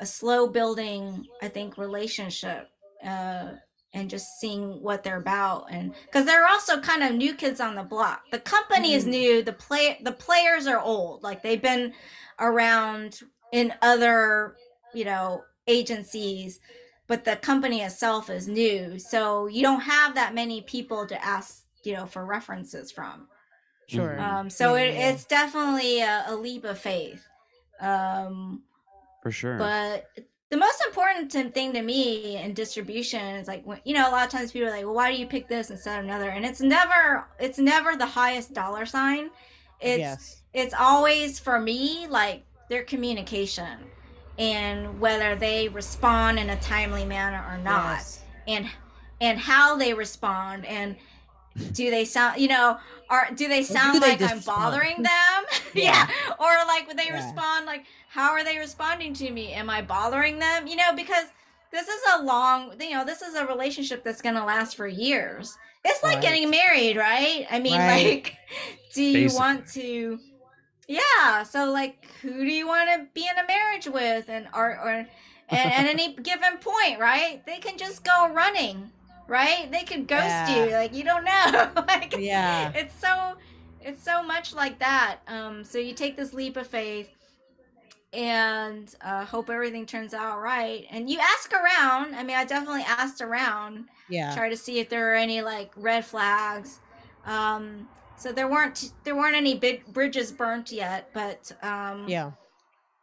Speaker 3: a slow building, I think, relationship, uh, and just seeing what they're about, and because they're also kind of new kids on the block. The company is
Speaker 2: Mhm.
Speaker 3: new. The play, the players are old. Like they've been around in other, you know, agencies but the company itself is new so you don't have that many people to ask you know for references from
Speaker 2: Sure.
Speaker 1: Mhm.
Speaker 3: um so
Speaker 2: Yeah,
Speaker 3: it,
Speaker 2: yeah.
Speaker 3: it's definitely a, a leap of faith um
Speaker 1: For sure.
Speaker 3: but the most important thing to me in distribution is like when you know a lot of times people are like well why do you pick this instead of another and it's never it's never the highest dollar sign it's
Speaker 2: yes.
Speaker 3: it's always for me like their communication and whether they respond in a timely manner or not
Speaker 2: Yes.
Speaker 3: and and how they respond and do they sound you know are do they
Speaker 2: do
Speaker 3: sound
Speaker 2: they
Speaker 3: like i'm
Speaker 2: respond?
Speaker 3: bothering [LAUGHS] them [LAUGHS]
Speaker 2: Yeah.
Speaker 3: yeah. or like when they
Speaker 2: Yeah.
Speaker 3: respond like how are they responding to me am i bothering them you know because this is a long, you know, this is a relationship that's going to last for years. It's like
Speaker 2: Right.
Speaker 3: getting married, right? I mean,
Speaker 2: Right.
Speaker 3: like, [LAUGHS] do you
Speaker 1: Basically.
Speaker 3: want to? Yeah. So, like, who do you want to be in a marriage with, and or or and at any [LAUGHS] given point, right? They can just go running, right? They could ghost
Speaker 2: Yeah.
Speaker 3: you, like you don't know. [LAUGHS] like,
Speaker 2: Yeah.
Speaker 3: it's so it's so much like that um so you take this leap of faith and uh, hope everything turns out right and you ask around i mean i definitely asked around
Speaker 2: Yeah.
Speaker 3: try to see if there are any like red flags um so there weren't there weren't any big bridges burnt yet but um
Speaker 2: Yeah.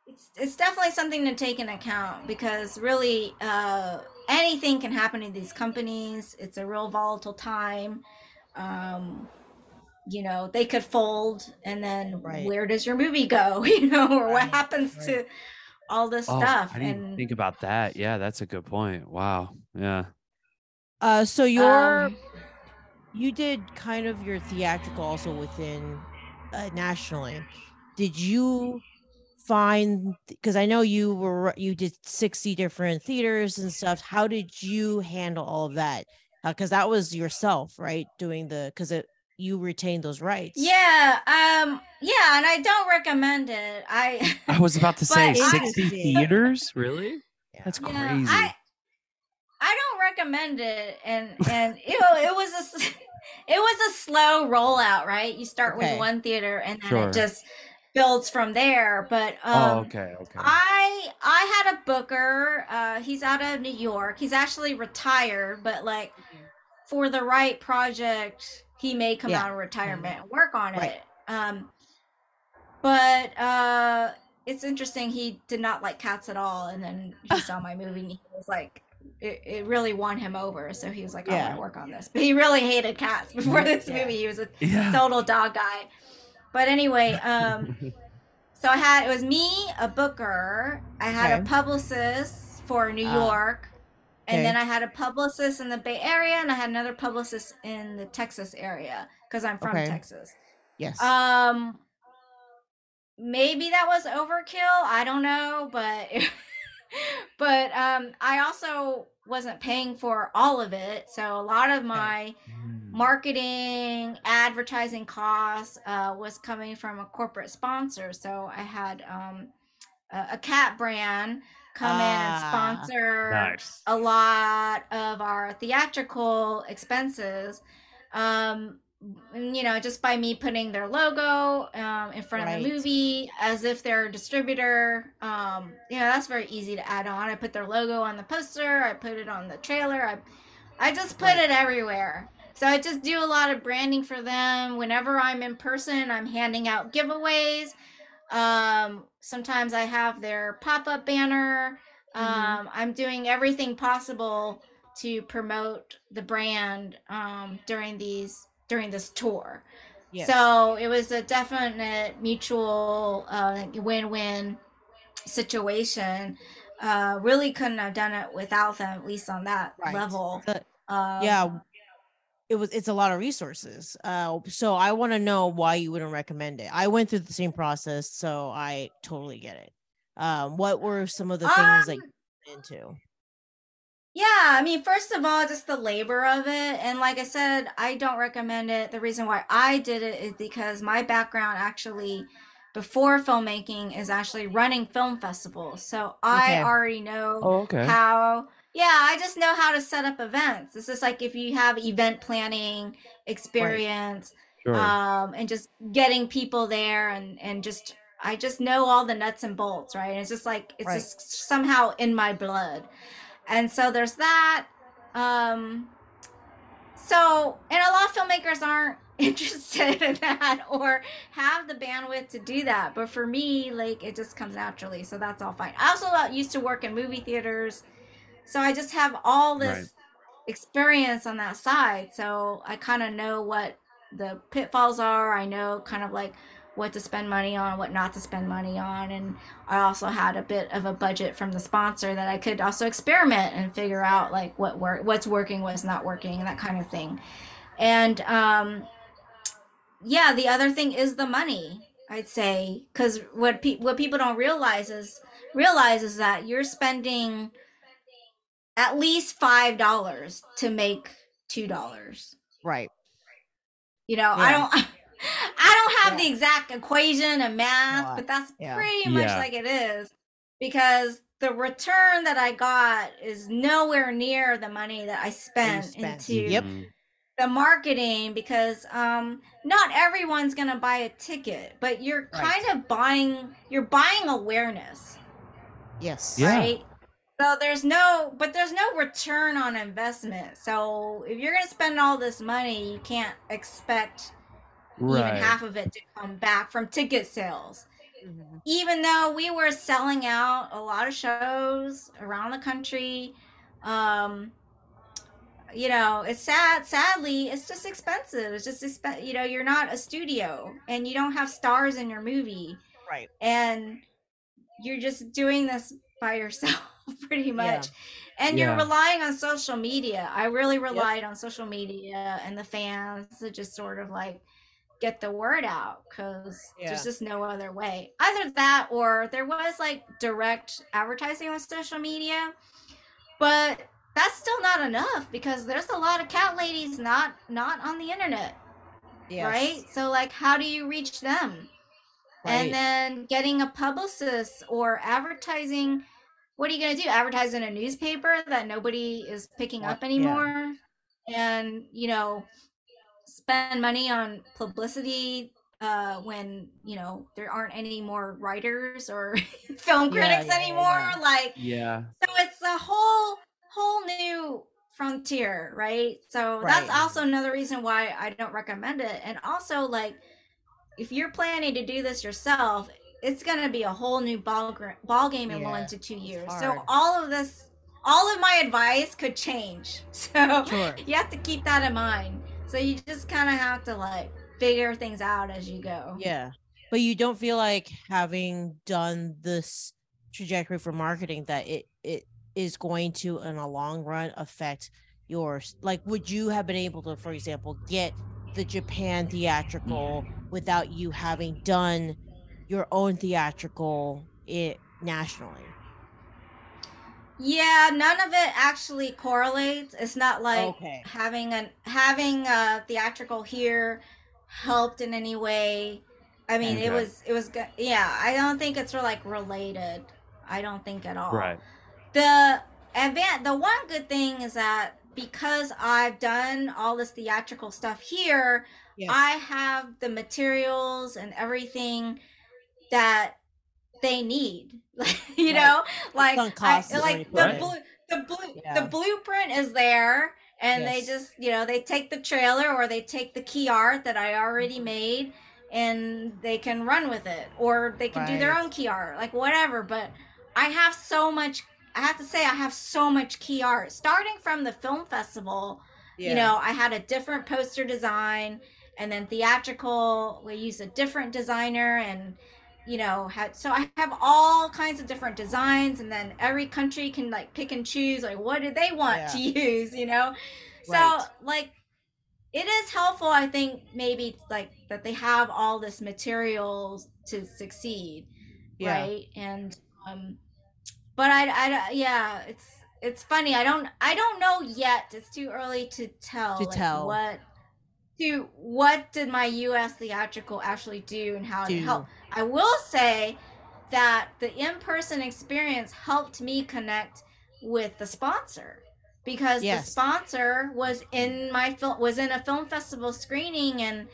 Speaker 3: it's, it's definitely something to take into account because really uh, anything can happen in these companies it's a real volatile time um, you know they could fold and then
Speaker 2: Right.
Speaker 3: where does your movie go [LAUGHS] you know or what happens
Speaker 2: right.
Speaker 3: to all this
Speaker 1: Oh,
Speaker 3: stuff
Speaker 1: I didn't
Speaker 3: and
Speaker 1: think about that. Yeah, that's a good point. Wow. Yeah.
Speaker 2: Uh, so your
Speaker 3: um,
Speaker 2: you did kind of your theatrical also within uh, nationally. Did you find because I know you were you did sixty different theaters and stuff. How did you handle all of that? Because that was yourself, right? Doing the because it you retain those rights.
Speaker 3: yeah um yeah and i don't recommend it i
Speaker 1: I was about to [LAUGHS] say
Speaker 3: But I-
Speaker 1: 60 theaters? Really?
Speaker 2: Yeah.
Speaker 1: That's
Speaker 3: Yeah,
Speaker 1: crazy.
Speaker 3: I I don't recommend it, and and you know it was a [LAUGHS] it was a slow rollout, right? You start
Speaker 2: Okay.
Speaker 3: with one theater, and then
Speaker 1: Sure.
Speaker 3: it just builds from there. But um,
Speaker 1: oh, okay. Okay.
Speaker 3: I I had a booker. Uh, he's out of New York. He's actually retired, but like for the right project, he may come
Speaker 2: Yeah.
Speaker 3: out of retirement and work on
Speaker 2: Right.
Speaker 3: it. Um, but uh, it's interesting. He did not like cats at all, and then he saw my movie and he was like. It, it really won him over, so he was like, "I
Speaker 2: Yeah.
Speaker 3: want to work on this." But he really hated cats [LAUGHS] before this
Speaker 2: Yeah.
Speaker 3: movie. He was a
Speaker 1: yeah.
Speaker 3: total dog guy. But anyway, um, [LAUGHS] so I had it was me, a booker. I had
Speaker 2: Okay.
Speaker 3: a publicist for New
Speaker 2: Ah.
Speaker 3: York, and
Speaker 2: Okay.
Speaker 3: then I had a publicist in the Bay Area, and I had another publicist in the Texas area because I'm from
Speaker 2: Okay.
Speaker 3: Texas.
Speaker 2: Yes.
Speaker 3: Um, maybe that was overkill. I don't know, but [LAUGHS] [LAUGHS] but um, I also wasn't paying for all of it, so a lot of my
Speaker 1: Mm.
Speaker 3: marketing advertising costs uh, was coming from a corporate sponsor so i had um, a, a cat brand come in and
Speaker 2: Ah,
Speaker 3: sponsor
Speaker 1: Nice.
Speaker 3: a lot of our theatrical expenses um you know just by me putting their logo um, in front of the movie as if they're a distributor um you know that's very easy to add on. I put their logo on the poster i put it on the trailer i i just put
Speaker 2: Right.
Speaker 3: it everywhere. So i just do a lot of branding for them. Whenever i'm in person i'm handing out giveaways. Um sometimes i have their pop-up banner.
Speaker 2: Mhm.
Speaker 3: um i'm doing everything possible to promote the brand um during these during this tour.
Speaker 2: Yes.
Speaker 3: so it was a definite mutual uh win-win situation. Uh really couldn't have done it without them at least on that
Speaker 2: Right.
Speaker 3: level.
Speaker 2: The-
Speaker 3: um,
Speaker 2: yeah it was it's a lot of resources. Uh so i want to know why you wouldn't recommend it. I went through the same process so i totally get it. Um what were some of the things that
Speaker 3: Um,
Speaker 2: you went into
Speaker 3: Yeah, I mean, first of all, just the labor of it. And like I said, I don't recommend it. The reason why I did it is because my background actually, before filmmaking, is actually running film festivals. So I
Speaker 2: Okay.
Speaker 3: already know
Speaker 1: Oh, okay.
Speaker 3: how, yeah, I just know how to set up events. It's just like if you have event planning experience
Speaker 1: Sure.
Speaker 3: um, and just getting people there and, and just, I just know all the nuts and bolts, right? And it's just like, it's
Speaker 2: Right.
Speaker 3: just somehow in my blood and so there's that. Um so and a lot of filmmakers aren't [LAUGHS] interested in that or have the bandwidth to do that. But for me like it just comes naturally so that's all fine. I also used to work in movie theaters so i just have all this
Speaker 1: Right.
Speaker 3: experience on that side. So i kind of know what the pitfalls are. I know kind of like what to spend money on what not to spend money on and I also had a bit of a budget from the sponsor that I could also experiment and figure out like what work what's working, what's not working, that kind of thing. And um yeah, the other thing is the money, I'd say, cuz what pe- what people don't realize is realize is that you're spending at least five dollars to make two dollars.
Speaker 2: Right.
Speaker 3: You know, I don't [LAUGHS] I don't have
Speaker 2: Yeah.
Speaker 3: the exact equation and math, but that's
Speaker 2: Yeah.
Speaker 3: pretty much
Speaker 1: Yeah.
Speaker 3: like it is because the return that I got is nowhere near the money that I spent,
Speaker 2: spent.
Speaker 3: into
Speaker 2: Yep.
Speaker 1: Mhm.
Speaker 3: the marketing because um not everyone's going to buy a ticket, but you're
Speaker 2: Right.
Speaker 3: kind of buying you're buying awareness
Speaker 2: Yes.
Speaker 1: Yeah.
Speaker 3: right? So there's no, but there's no return on investment. So if you're gonna spend all this money, you can't expect
Speaker 1: Right.
Speaker 3: even half of it to come back from ticket sales.
Speaker 2: Mhm.
Speaker 3: Even though we were selling out a lot of shows around the country, um, you know, it's sad. Sadly, it's just expensive. It's just expen- you know, you're not a studio and you don't have stars in your movie
Speaker 2: Right.
Speaker 3: and you're just doing this by yourself [LAUGHS] pretty much and
Speaker 1: Yeah.
Speaker 3: you're relying on social media i really relied on social media and the fans to just sort of like get the word out because
Speaker 2: Yeah.
Speaker 3: there's just no other way either that or there was like direct advertising on social media but that's still not enough because there's a lot of cat ladies not not on the internet
Speaker 2: Yes.
Speaker 3: right so like how do you reach them
Speaker 2: Right.
Speaker 3: and then getting a publicist or advertising what are you going to do advertise in a newspaper that nobody is picking
Speaker 2: Yeah,
Speaker 3: up
Speaker 2: yeah.
Speaker 3: anymore and you know spend money on publicity uh when you know there aren't any more writers or [LAUGHS] film critics
Speaker 2: yeah, yeah,
Speaker 3: anymore
Speaker 2: yeah.
Speaker 3: like
Speaker 1: Yeah.
Speaker 3: so it's a whole whole new frontier right? So that's also another reason why i don't recommend it. And also like if you're planning to do this yourself it's going to be a whole new ball, ball game in one to two years. So all of this all of my advice could change. [LAUGHS] So
Speaker 2: Sure.
Speaker 3: you have to keep that in mind so you just kind of have to like figure things out as you go
Speaker 2: Yeah. But you don't feel like having done this trajectory for marketing that it it is going to in a long run affect yours. Like would you have been able to, for example, get the Japan theatrical without you having done your own theatrical it nationally?
Speaker 3: Yeah none of it actually correlates it's not like
Speaker 2: okay.
Speaker 3: having an having a theatrical here helped in any way i mean it was it was good yeah i don't think it's like related i don't think at all
Speaker 1: Right.
Speaker 3: the advan the one good thing is that because i've done all this theatrical stuff here
Speaker 2: Yes.
Speaker 3: i have the materials and everything that they need [LAUGHS] you
Speaker 2: Right.
Speaker 3: know like I, like
Speaker 2: already
Speaker 3: the
Speaker 1: put in.
Speaker 3: blue the blue
Speaker 2: Yeah.
Speaker 3: the blueprint is there and they just you know they take the trailer or they take the key art that i already
Speaker 2: Mm-hmm.
Speaker 3: made and they can run with it or they can do their own key art like whatever but i have so much i have to say i have so much key art starting from the film festival you know i had a different poster design and then theatrical we used a different designer and you know had so i have all kinds of different designs and then every country can like pick and choose like what do they want to use you know so like it is helpful i think maybe like that they have all this material to succeed
Speaker 2: Yeah.
Speaker 3: right and um but I, I yeah it's it's funny i don't i don't know yet it's too early to tell
Speaker 2: To
Speaker 3: like,
Speaker 2: tell.
Speaker 3: what to what did my us theatrical actually do and how
Speaker 2: Do.
Speaker 3: it helped i will say that the in-person experience helped me connect with the sponsor because
Speaker 2: Yes.
Speaker 3: the sponsor was in my film was in a film festival screening and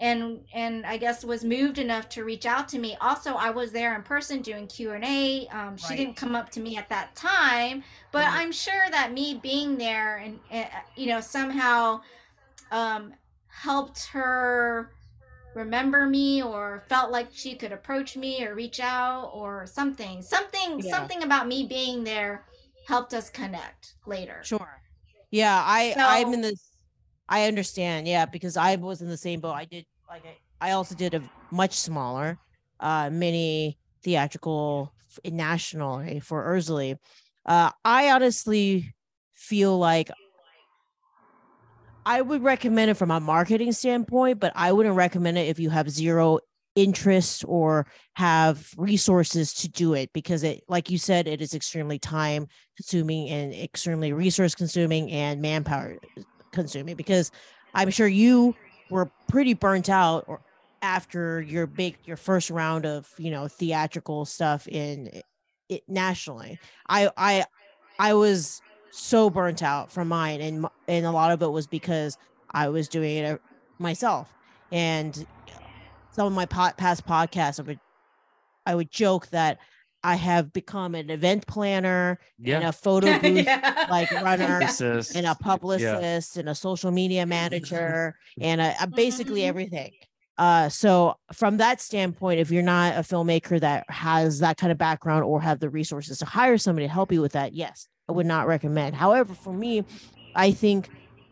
Speaker 3: and and I guess was moved enough to reach out to me. Also, I was there in person doing Q and A. Um, she
Speaker 2: Right.
Speaker 3: didn't come up to me at that time, but
Speaker 2: Right.
Speaker 3: I'm sure that me being there and uh, you know somehow um, helped her remember me or felt like she could approach me or reach out or something. Something
Speaker 2: Yeah.
Speaker 3: something about me being there helped us connect later.
Speaker 2: Sure. Yeah, I I'm in this. I understand. Yeah, because I was in the same boat. I did like I, I also did a much smaller, uh, mini theatrical national right, for Erzulie. Uh, I honestly feel like I would recommend it from a marketing standpoint, but I wouldn't recommend it if you have zero interest or have resources to do it because it like you said it is extremely time consuming and extremely resource consuming and manpower consuming because i'm sure you were pretty burnt out or after your big your first round of you know theatrical stuff in it nationally. I i i was so burnt out from mine and and a lot of it was because i was doing it uh, myself and some of my po- past podcasts, I would I would joke that I have become an event planner
Speaker 1: Yeah.
Speaker 2: and a photo [LAUGHS] booth
Speaker 3: Yeah.
Speaker 2: like runner
Speaker 1: Publicist.
Speaker 2: and a publicist and a social media [LAUGHS] manager and a, a basically
Speaker 3: Mhm.
Speaker 2: everything. Uh, so from that standpoint, if you're not a filmmaker that has that kind of background or have the resources to hire somebody to help you with that, yes, I would not recommend. However, for me, I think,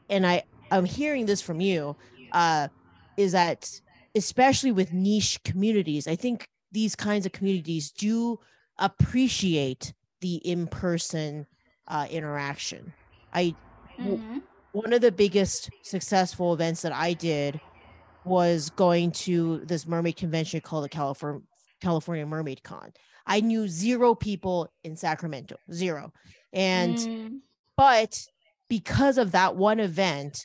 Speaker 2: and I I'm hearing this from you, uh, is that especially with niche communities, I think these kinds of communities do appreciate the in-person uh, interaction. I
Speaker 3: Mhm.
Speaker 2: one of the biggest successful events that I did was going to this mermaid convention called the California California Mermaid Con. I knew zero people in Sacramento, zero. And
Speaker 3: Mm.
Speaker 2: but because of that one event,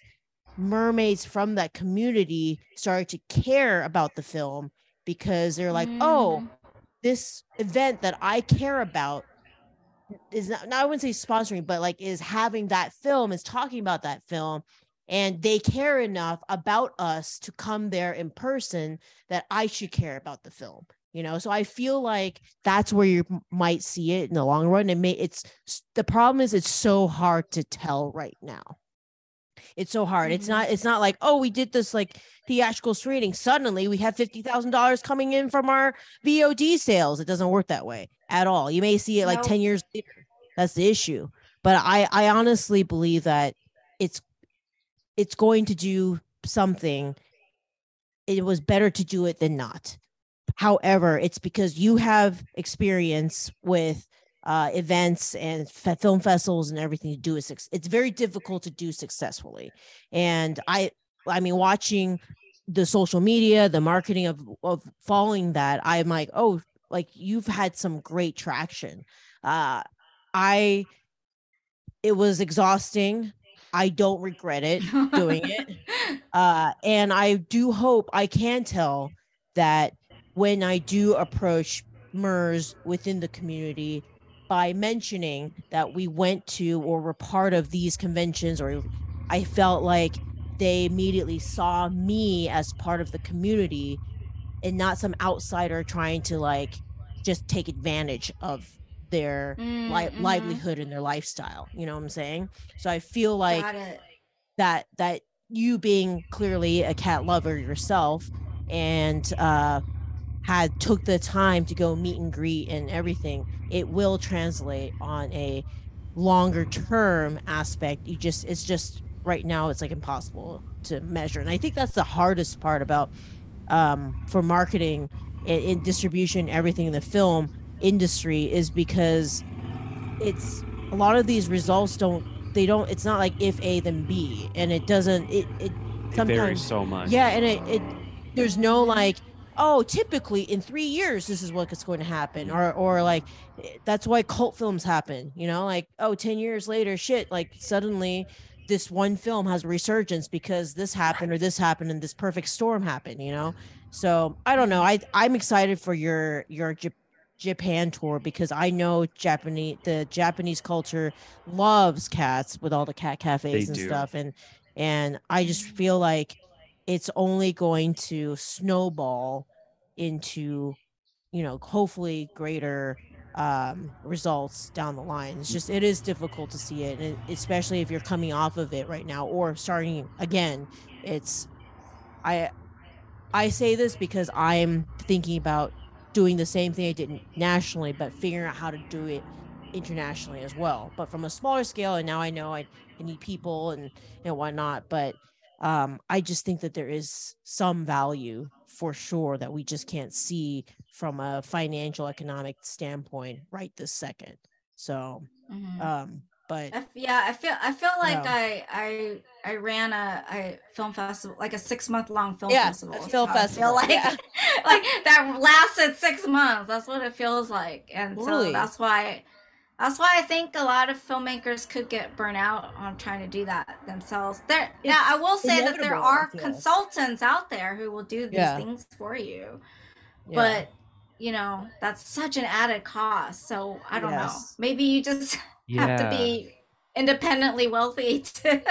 Speaker 2: mermaids from that community started to care about the film because they're like, "Oh,
Speaker 3: Mm.
Speaker 2: this event that I care about is not, not I wouldn't say sponsoring, but like is having that film, is talking about that film, and they care enough about us to come there in person that I should care about the film. You know, so I feel like that's where you might see it in the long run. It may it's the problem is it's so hard to tell right now. It's so hard. It's
Speaker 3: Mhm.
Speaker 2: not. It's not like oh, we did this like theatrical screening. Suddenly, we have fifty thousand dollars coming in from our VOD sales. It doesn't work that way at all. You may see it like
Speaker 3: Nope.
Speaker 2: 10 years later. That's the issue. But I I honestly believe that it's it's going to do something. It was better to do it than not. However, it's because you have experience with uh, events and fe- film festivals and everything to do suc- It's very difficult to do successfully. And I, I mean, watching the social media, the marketing of of following that, I'm like, oh, like you've had some great traction. Uh, I, it was exhausting. I don't regret it doing it. [LAUGHS] Uh, and I do hope I can tell that when I do approach MERS within the community by mentioning that we went to or were part of these conventions, or I felt like they immediately saw me as part of the community and not some outsider trying to like just take advantage of their li-
Speaker 3: Mm, mhm.
Speaker 2: livelihood and their lifestyle. You know what I'm saying? So I feel like that that you being clearly a cat lover yourself and uh had took the time to go meet and greet and everything it will translate on a longer term aspect. You just it's just right now it's like impossible to measure. And i think that's the hardest part about um for marketing and, and distribution everything in the film industry is because it's a lot of these results don't they don't it's not like if a then b. And it doesn't it it
Speaker 1: It varies
Speaker 2: sometimes
Speaker 1: so much.
Speaker 2: yeah and it, it there's no like oh typically in three years this is what's going to happen. Mm-hmm. Or or like that's why cult films happen you know like oh 10 years later shit like suddenly this one film has a resurgence because this happened or this happened and this perfect storm happened you know? Mm-hmm. So i don't know. I i'm excited for your your Jap- japan tour because i know japanese the japanese culture loves cats with all the cat cafes and
Speaker 1: do.
Speaker 2: stuff. And and i just mm-hmm. feel like it's only going to snowball into you know hopefully greater um results down the line. It's just it is difficult to see it especially if you're coming off of it right now or starting again it's i i say this because i'm thinking about doing the same thing i did nationally but figuring out how to do it internationally as well. But from a smaller scale and now i know i, I need people and and whatnot but um, I just think that there is some value for sure that we just can't see from a financial economic standpoint right this second. So,
Speaker 3: Mhm.
Speaker 2: um, but
Speaker 3: I yeah, I feel I feel like. I I I ran a, a film festival, like a six month long film
Speaker 2: Yeah,
Speaker 3: festival.
Speaker 2: a film festival,
Speaker 3: like
Speaker 2: yeah. [LAUGHS]
Speaker 3: like that lasted six months. That's what it feels like, and
Speaker 2: Totally.
Speaker 3: so that's why that's why I think a lot of filmmakers could get burnt out on trying to do that themselves. There now, I will say that there are
Speaker 2: feel.
Speaker 3: consultants out there who will do these
Speaker 2: Yeah.
Speaker 3: things for you,
Speaker 2: yeah.
Speaker 3: but you know that's such an added cost. So I don't know. Maybe you just [LAUGHS] have to be independently wealthy [LAUGHS] to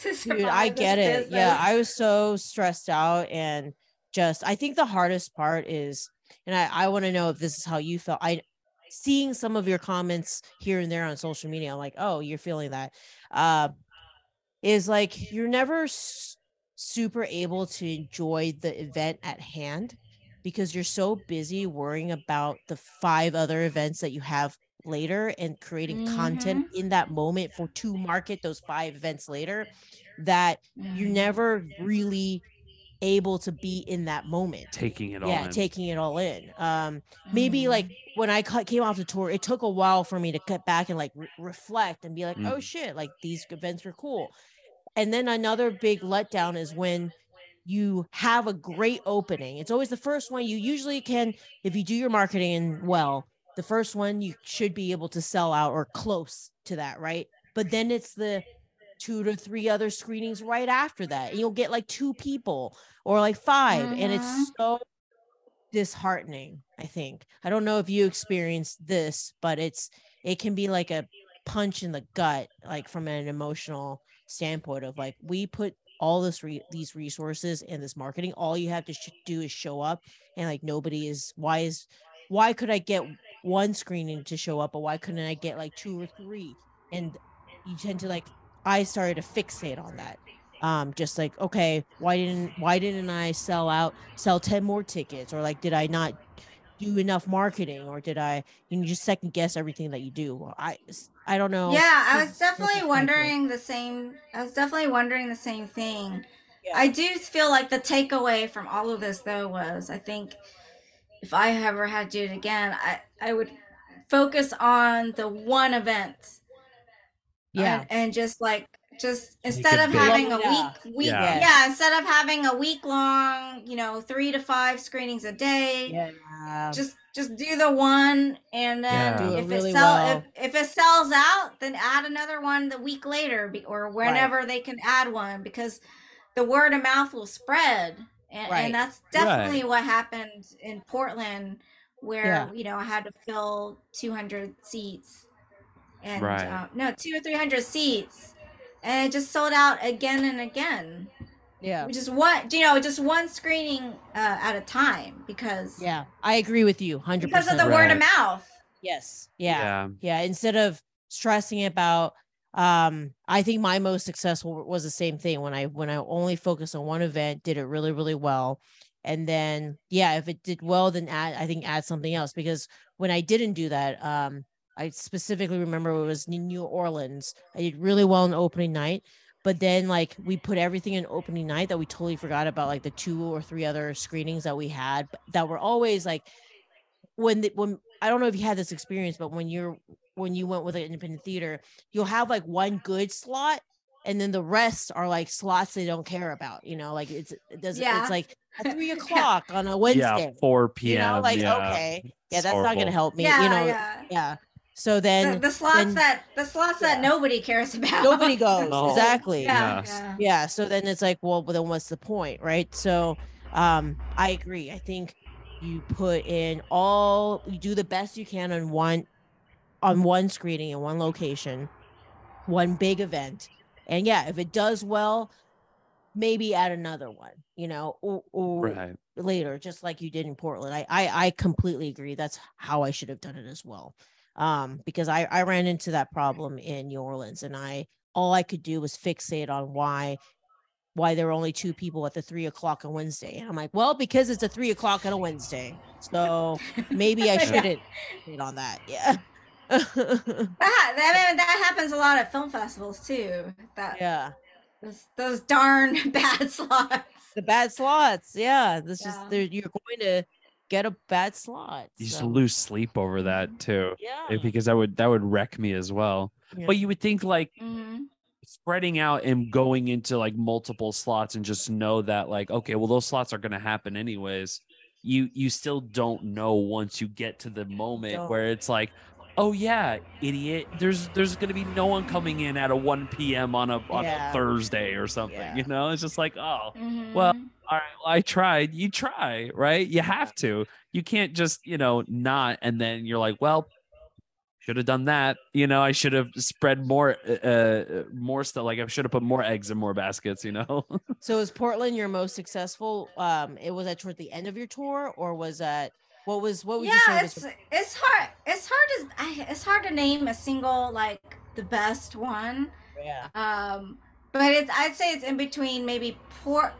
Speaker 3: to survive.
Speaker 2: Dude, I
Speaker 3: this
Speaker 2: get it. Yeah. I was so stressed out and just I think the hardest part is and I I want to know if this is how you felt. I seeing some of your comments here and there on social media, I'm like, "Oh, you're feeling that." Uh is like you're never s- super able to enjoy the event at hand because you're so busy worrying about the five other events that you have later and creating content in that moment for to market those five events later that
Speaker 3: Mhm.
Speaker 2: never really able to be in that moment.
Speaker 1: Taking it all
Speaker 2: yeah
Speaker 1: in.
Speaker 2: taking it all in. Um maybe like when i cut, came off the tour it took a while for me to cut back and like re- reflect and be like oh
Speaker 1: Mhm.
Speaker 2: shit like these events were cool. And then another big letdown is when you have a great opening. It's always the first one you usually can if you do your marketing well the first one you should be able to sell out or close to that right? But then it's the two to three other screenings right after that and you'll get like two people or like 5 and
Speaker 3: Mhm.
Speaker 2: it's so disheartening i think. I don't know if you experienced this but it's it can be like a punch in the gut like from an emotional standpoint of like we put all this re- these resources and this marketing. All you have to sh- do is show up and like nobody is why is why could i get one screening to show up but why couldn't i get like two or three? And you tend to like i started to fixate on that um just like okay why didn't why didn't i sell out sell 10 more tickets or like did i not do enough marketing or did i you know, just second guess everything that you do i i don't know
Speaker 3: yeah, I was definitely wondering the same. I was definitely wondering the same thing.
Speaker 2: Yeah.
Speaker 3: I do feel like the takeaway from all of this, though, was I think if I ever had to do it again, I I would focus on the one event.
Speaker 2: Yeah
Speaker 3: and, and just like just instead of having a
Speaker 2: Yeah.
Speaker 3: week week
Speaker 1: Yeah.
Speaker 3: yeah. instead of having a week long you know three to five screenings a day
Speaker 2: yeah
Speaker 3: just just do the one and then
Speaker 1: Yeah. Do
Speaker 2: it
Speaker 3: if
Speaker 2: really
Speaker 3: it sell
Speaker 2: well.
Speaker 3: if, if it sells out then add another one the week later or whenever they can add one because the word of mouth will spread and,
Speaker 2: Right.
Speaker 3: and that's definitely what happened in portland where
Speaker 2: Yeah.
Speaker 3: you know i had to fill 200 seats and
Speaker 1: Right.
Speaker 3: uh, no two or 300 seats. And it just sold out again and again.
Speaker 2: Yeah.
Speaker 3: Just one you know just one screening uh, at a time because
Speaker 2: yeah i agree with you 100%
Speaker 3: because of the word of mouth.
Speaker 2: Yes yeah
Speaker 1: yeah.
Speaker 2: yeah instead of stressing about um i think my most successful was the same thing when i when i only focused on one event did it really really well. And then yeah if it did well then add i think add something else because when i didn't do that um i specifically remember it was in new orleans i did really well in opening night but then like we put everything in opening night that we totally forgot about like the two or three other screenings that we had that were always like when the, when I don't know if you had this experience, but when you're when you went with an independent theater, you'll have like one good slot, and then the rest are like slots they don't care about. You know, like it's it doesn't.
Speaker 3: Yeah.
Speaker 2: It's like at [LAUGHS] three
Speaker 3: Yeah.
Speaker 2: o'clock on a Wednesday.
Speaker 1: Yeah, 4 p.m.
Speaker 2: You know, like
Speaker 1: yeah.
Speaker 2: okay, yeah,
Speaker 1: It's
Speaker 2: that's not gonna help me.
Speaker 3: yeah
Speaker 2: you know, yeah.
Speaker 3: yeah
Speaker 2: So then
Speaker 3: the slots
Speaker 2: then-
Speaker 3: that the slots that nobody cares [LAUGHS] about
Speaker 2: nobody goes [LAUGHS]
Speaker 1: No.
Speaker 2: exactly.
Speaker 3: yeah,
Speaker 1: Yes.
Speaker 3: yeah.
Speaker 2: yeah so then it's like well then what's the point right so um i agree i think you put in all you do the best you can on one on one screening in one location one big event and yeah if it does well maybe add another one you know or, or
Speaker 1: Right.
Speaker 2: later just like you did in portland I, I i completely agree that's how i should have done it as well um because i i ran into that problem in new orleans and i all i could do was fixate on why why there were only two people at the three o'clock on wednesday and i'm like well because it's a three o'clock on a wednesday so maybe i [LAUGHS] shouldn't hit on that yeah [LAUGHS]
Speaker 3: That, that, that happens a lot at film festivals too. That
Speaker 2: yeah
Speaker 3: those, those darn [LAUGHS] bad slots.
Speaker 2: the bad slots yeah this
Speaker 3: Yeah.
Speaker 2: is you're going to get a bad slot.
Speaker 1: You used to
Speaker 2: so,
Speaker 1: lose sleep over that too.
Speaker 2: Yeah.
Speaker 1: eh, Because that would that would wreck me as well.
Speaker 2: Yeah.
Speaker 1: But you would think like
Speaker 3: Mhm.
Speaker 1: spreading out and going into like multiple slots and just know that like okay well those slots are going to happen anyways you you still don't know once you get to the moment
Speaker 2: Don't.
Speaker 1: where it's like oh yeah idiot there's there's going to be no one coming in at a 1 p.m on a on
Speaker 2: Yeah.
Speaker 1: a thursday or something
Speaker 2: Yeah.
Speaker 1: you know it's just like oh Well,
Speaker 3: Mhm.
Speaker 1: all right well, i tried you try right you have to you can't just you know not and then you're like well should have done that you know i should have spread more uh uh, more stuff like i should have put more eggs in more baskets you know [LAUGHS]
Speaker 2: So is Portland your most successful? Um, it was at toward the end of your tour, or was that what was what would you say?
Speaker 3: yeah,
Speaker 2: was
Speaker 3: it's it's hard. It's hard to it's hard to name a single like the best one.
Speaker 2: yeah.
Speaker 3: Um, but it's I'd say it's in between maybe Port.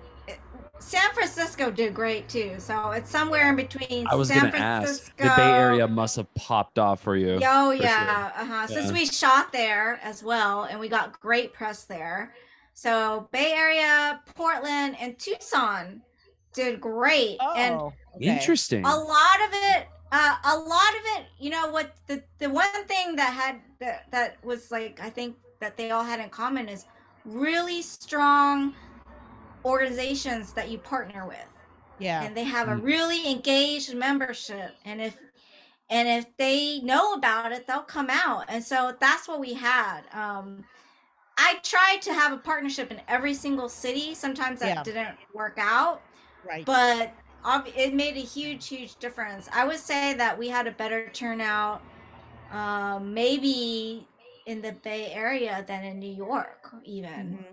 Speaker 3: San Francisco did great too, so it's somewhere in between.
Speaker 1: i was
Speaker 3: San
Speaker 1: gonna ask
Speaker 3: Francisco,
Speaker 1: the bay area must have popped off for you
Speaker 3: Oh
Speaker 1: for sure.
Speaker 3: yeah, uh-huh. Since
Speaker 1: Yeah.
Speaker 3: we shot there as well, and we got great press there. So Bay Area, Portland, and Tucson did great, and
Speaker 2: Oh, okay.
Speaker 1: interesting
Speaker 3: a lot of it uh, a lot of it you know what the the one thing that had that that was like i think that they all had in common is really strong organizations that you partner with
Speaker 2: Yeah.
Speaker 3: and they have a
Speaker 1: Mm.
Speaker 3: really engaged membership and if and if they know about it they'll come out and so that's what we had um i tried to have a partnership in every single city sometimes that
Speaker 2: Yeah.
Speaker 3: didn't work out
Speaker 2: Right.
Speaker 3: but ob- it made a huge huge difference. I would say that we had a better turnout um, maybe in the bay area than in new york even.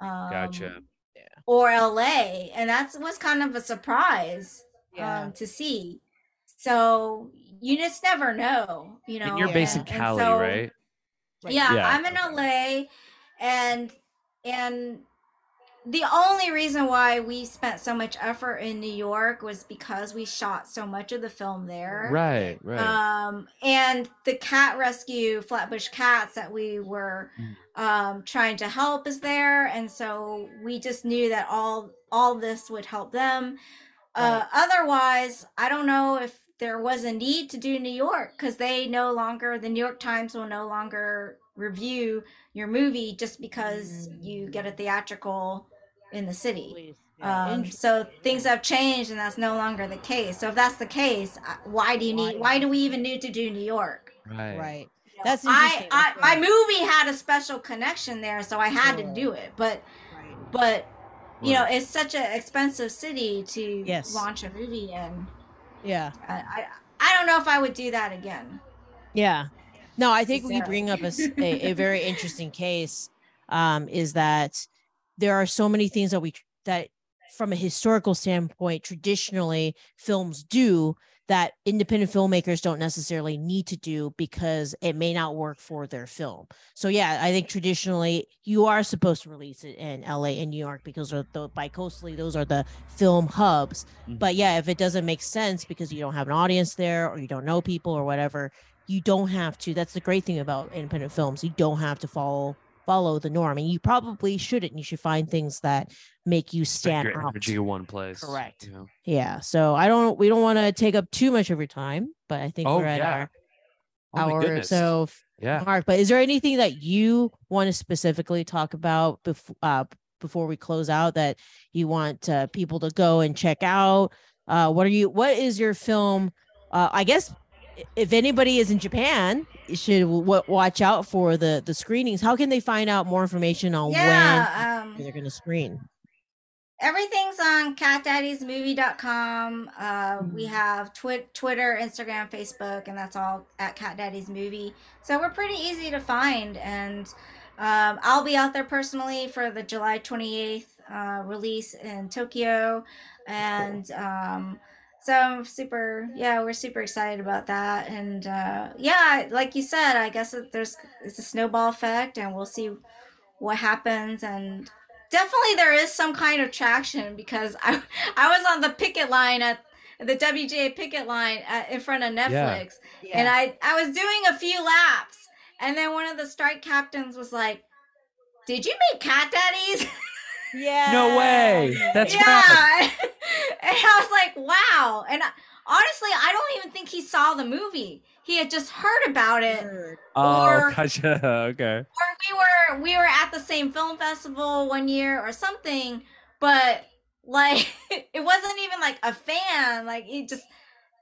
Speaker 2: Mhm.
Speaker 3: um,
Speaker 1: gotcha.
Speaker 3: Or la and that was kind of a surprise
Speaker 2: Yeah.
Speaker 3: um, to see. So you just never know you know?
Speaker 1: and you're based in
Speaker 3: and- and
Speaker 1: cali
Speaker 3: so-
Speaker 1: right?
Speaker 2: Right.
Speaker 3: yeah,
Speaker 1: Yeah,
Speaker 3: I'm in LA and and the only reason why we spent so much effort in New York was because we shot so much of the film there.
Speaker 1: right right
Speaker 3: Um and the cat rescue Flatbush cats that we were
Speaker 1: Mm.
Speaker 3: um trying to help is there and so we just knew that all all this would help them. Uh otherwise, I don't know if there was a need to do New York because they no longer the New York Times will no longer review your movie just because you get a theatrical in the city.
Speaker 2: Yeah.
Speaker 3: Um, so things have changed, and that's no longer the case. So if that's the case, uh, why do you need? Why do we even need to do New York?
Speaker 1: right
Speaker 2: right.
Speaker 3: You know,
Speaker 2: That's
Speaker 3: I, I my movie had a special connection there, so I had
Speaker 2: Sure.
Speaker 3: to do it. But
Speaker 2: Right.
Speaker 3: but you know, it's such an expensive city to
Speaker 2: Yes.
Speaker 3: launch a movie in.
Speaker 2: Yeah.
Speaker 3: I, I I don't know if I would do that again.
Speaker 2: Yeah. No, I think we bring up a [LAUGHS] very interesting case um, is that there are so many things that we that from a historical standpoint traditionally films do that independent filmmakers don't necessarily need to do because it may not work for their film. So yeah, I think traditionally you are supposed to release it in LA and New York because the bicoastally those are the film hubs.
Speaker 1: Mhm.
Speaker 2: But yeah, if it doesn't make sense because you don't have an audience there or you don't know people or whatever, you don't have to. That's the great thing about independent films. You don't have to follow follow the norm, and you probably shouldn't. You should find things that make you stand
Speaker 1: your
Speaker 2: out.
Speaker 1: energy one place
Speaker 2: Correct.
Speaker 1: you know?
Speaker 2: Yeah. So I don't. We don't want to take up too much of your time, but I think
Speaker 1: Oh,
Speaker 2: we're at
Speaker 1: yeah.
Speaker 2: our
Speaker 1: oh
Speaker 2: hour or so
Speaker 1: yeah
Speaker 2: mark. But is there anything that you want to specifically talk about before uh, before we close out that you want uh, people to go and check out? Uh, what are you? What is your film? Uh, I guess if anybody is in Japan, you should w- watch out for the the screenings. How can they find out more information on
Speaker 3: Yeah, um,
Speaker 2: when they're going to screen?
Speaker 3: everything's on catdaddysmovie.com. Uh, we
Speaker 2: Mhm.
Speaker 3: have twi- Twitter, Instagram, Facebook, and that's all at Cat Daddy's Movie. So we're pretty easy to find. And um, I'll be out there personally for the July 28th uh, release in Tokyo. And um, so I'm super, yeah, we're super excited about that. And uh, yeah, like you said, I guess that there's it's a snowball effect, and we'll see what happens. And definitely there is some kind of traction because [LAUGHS] I I was on the picket line at the WGA picket line at, in front of Netflix, and I I was doing a few laps, and then one of the strike captains was like, "Did you make cat daddies?" [LAUGHS]
Speaker 2: yeah.
Speaker 1: no way that's
Speaker 3: yeah,
Speaker 1: rad. [LAUGHS]
Speaker 3: and I was like, "Wow!" And I, honestly, I don't even think he saw the movie. He had just heard about it.
Speaker 1: Oh,
Speaker 3: Or-
Speaker 1: gotcha. [LAUGHS] Okay.
Speaker 3: or we were we were at the same film festival one year or something but like [LAUGHS] it wasn't even like a fan like he just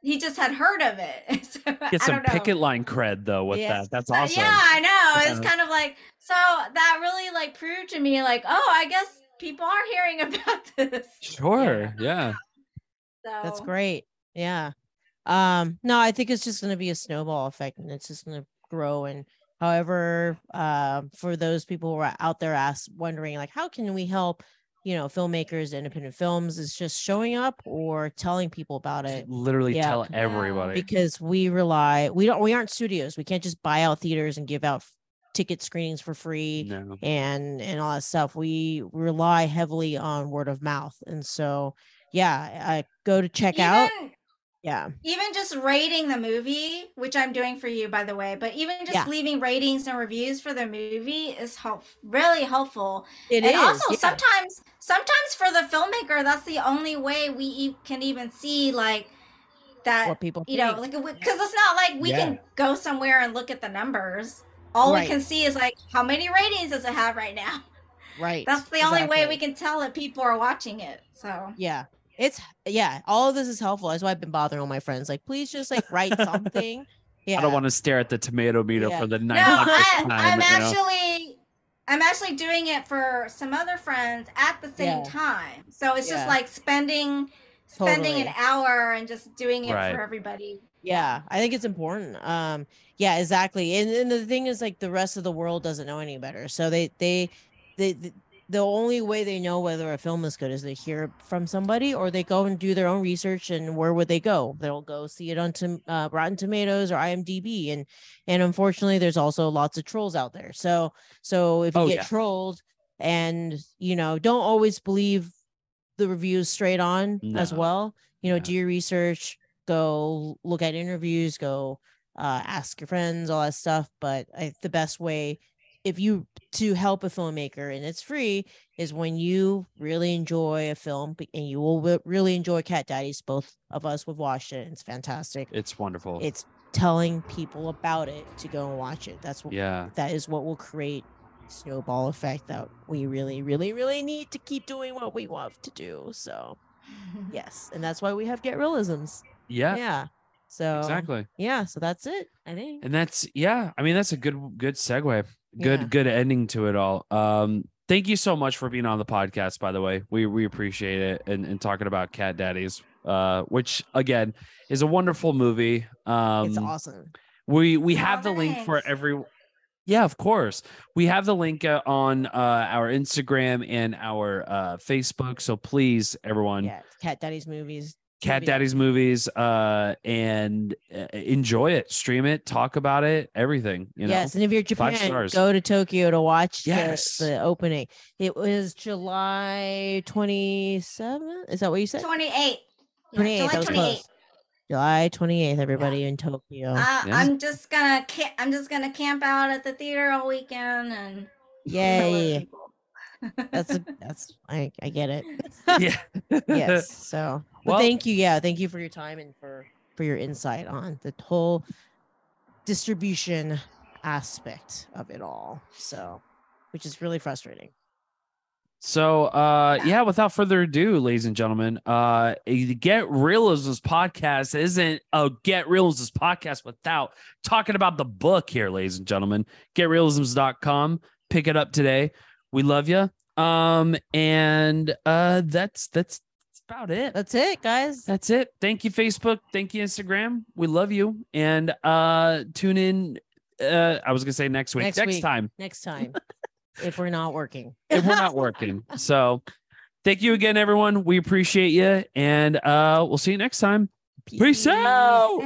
Speaker 3: he just had heard of it so,
Speaker 1: Get
Speaker 3: I
Speaker 1: some
Speaker 3: don't know.
Speaker 1: picket line cred though with
Speaker 2: Yeah.
Speaker 1: that. That's awesome.
Speaker 3: yeah i know it's
Speaker 1: uh-huh.
Speaker 3: kind of like so that really like proved to me like oh i guess people are hearing [LAUGHS] about this
Speaker 1: Sure. Yeah.
Speaker 3: so
Speaker 2: That's great. Yeah. Um, no, I think it's just gonna be a snowball effect and it's just gonna grow and however uh, for those people who are out there ask wondering like how can we help you know filmmakers independent films is just showing up or telling people about it
Speaker 1: Literally
Speaker 2: Yeah.
Speaker 1: tell everybody.
Speaker 2: because we rely we don't we aren't studios we can't just buy out theaters and give out f- ticket screenings for free
Speaker 1: No.
Speaker 2: and and all that stuff we rely heavily on word of mouth and so yeah i go to check out yeah
Speaker 3: even just rating the movie which i'm doing for you by the way but even just
Speaker 2: Yeah.
Speaker 3: leaving ratings and reviews for the movie is help really helpful
Speaker 2: it
Speaker 3: and
Speaker 2: is,
Speaker 3: also
Speaker 2: yeah.
Speaker 3: sometimes sometimes for the filmmaker that's the only way we e- can even see like that
Speaker 2: what people
Speaker 3: you know like because it's not like we
Speaker 1: Yeah.
Speaker 3: can go somewhere and look at the numbers all
Speaker 2: Right.
Speaker 3: we can see is like how many ratings does it have right now
Speaker 2: right
Speaker 3: that's the only way we can tell that people are watching it so
Speaker 2: yeah it's yeah all of this is helpful that's why i've been bothering all my friends like please just like write something yeah [LAUGHS]
Speaker 1: I don't want to stare at the tomato meter
Speaker 2: Yeah.
Speaker 1: for the
Speaker 3: no
Speaker 1: 900th
Speaker 3: I,
Speaker 1: time.
Speaker 3: i'm
Speaker 1: you know?
Speaker 3: actually i'm actually doing it for some other friends at the same
Speaker 2: Yeah.
Speaker 3: time so it's
Speaker 2: Yeah.
Speaker 3: just like spending spending an hour and just doing it
Speaker 1: Right.
Speaker 3: for everybody
Speaker 2: yeah i think it's important um yeah exactly and, and the thing is like the rest of the world doesn't know any better so they they they, the the only way they know whether a film is good is they hear from somebody or they go and do their own research and where would they go? They'll go see it on tom- uh, rotten tomatoes or imdb and and unfortunately there's also lots of trolls out there so so if you
Speaker 1: Oh,
Speaker 2: get
Speaker 1: yeah.
Speaker 2: trolled and you know don't always believe the reviews straight on as well you know do your research go look at interviews go uh, ask your friends all that stuff but I, the best way if you to help a filmmaker and it's free is when you really enjoy a film and you will really enjoy cat daddies both of us have watched it it's fantastic
Speaker 1: It's wonderful.
Speaker 2: it's telling people about it to go and watch it that's what
Speaker 1: yeah.
Speaker 2: that is what will create snowball effect that we really really really need to keep doing what we love to do so [LAUGHS] yes and that's why we have Get Reelisms
Speaker 1: Yeah.
Speaker 2: yeah so
Speaker 1: Exactly.
Speaker 2: yeah so that's it i think
Speaker 1: And that's yeah, I mean that's a good good segue. Good
Speaker 2: Yeah.
Speaker 1: good ending to it all. Um thank you so much for being on the podcast by the way. We we appreciate it and, and talking about Cat Daddies uh which again is a wonderful movie. Um
Speaker 2: it's awesome
Speaker 1: we we have the link for
Speaker 3: thanks.
Speaker 1: every yeah of course we have the link uh, on uh our instagram and our uh facebook so please everyone
Speaker 2: yeah cat daddy's movies
Speaker 1: cat
Speaker 2: movie.
Speaker 1: daddy's movies uh and uh, enjoy it stream it talk about it everything you know
Speaker 2: yes and if you're
Speaker 1: Five
Speaker 2: japan
Speaker 1: stars.
Speaker 2: go to tokyo to watch the-
Speaker 1: Yes.
Speaker 2: the, opening it was july 27th is that what you said
Speaker 3: 28 Yeah,
Speaker 2: 28th
Speaker 3: July
Speaker 2: that was
Speaker 3: 28th.
Speaker 2: close july 28th everybody in tokyo
Speaker 3: Uh,
Speaker 1: Yeah.
Speaker 3: I'm just gonna ca- I'm just gonna camp out at the theater all weekend and
Speaker 2: yay [LAUGHS] that's a, [LAUGHS] that's I, I get it
Speaker 1: yeah [LAUGHS]
Speaker 2: yes [LAUGHS] so but
Speaker 1: Well-
Speaker 2: thank you yeah thank you for your time and for for your insight on the whole distribution aspect of it all so which is really frustrating
Speaker 1: So uh yeah, without further ado, ladies and gentlemen, uh a Get Reelisms podcast isn't a Get Reelisms podcast without talking about the book here, ladies and gentlemen. GetReelisms.com. Pick it up today. We love you. Um and uh that's that's about it.
Speaker 2: that's it guys
Speaker 1: That's it. Thank you, Facebook. Thank you, Instagram. We love you. And uh tune in. Uh I was gonna say next week.
Speaker 2: Next
Speaker 1: Next,
Speaker 2: week.
Speaker 1: time
Speaker 2: next [LAUGHS] time if we're not working
Speaker 1: if we're not working. [LAUGHS] So thank you again, everyone. We appreciate you. And uh we'll see you next time. Peace out.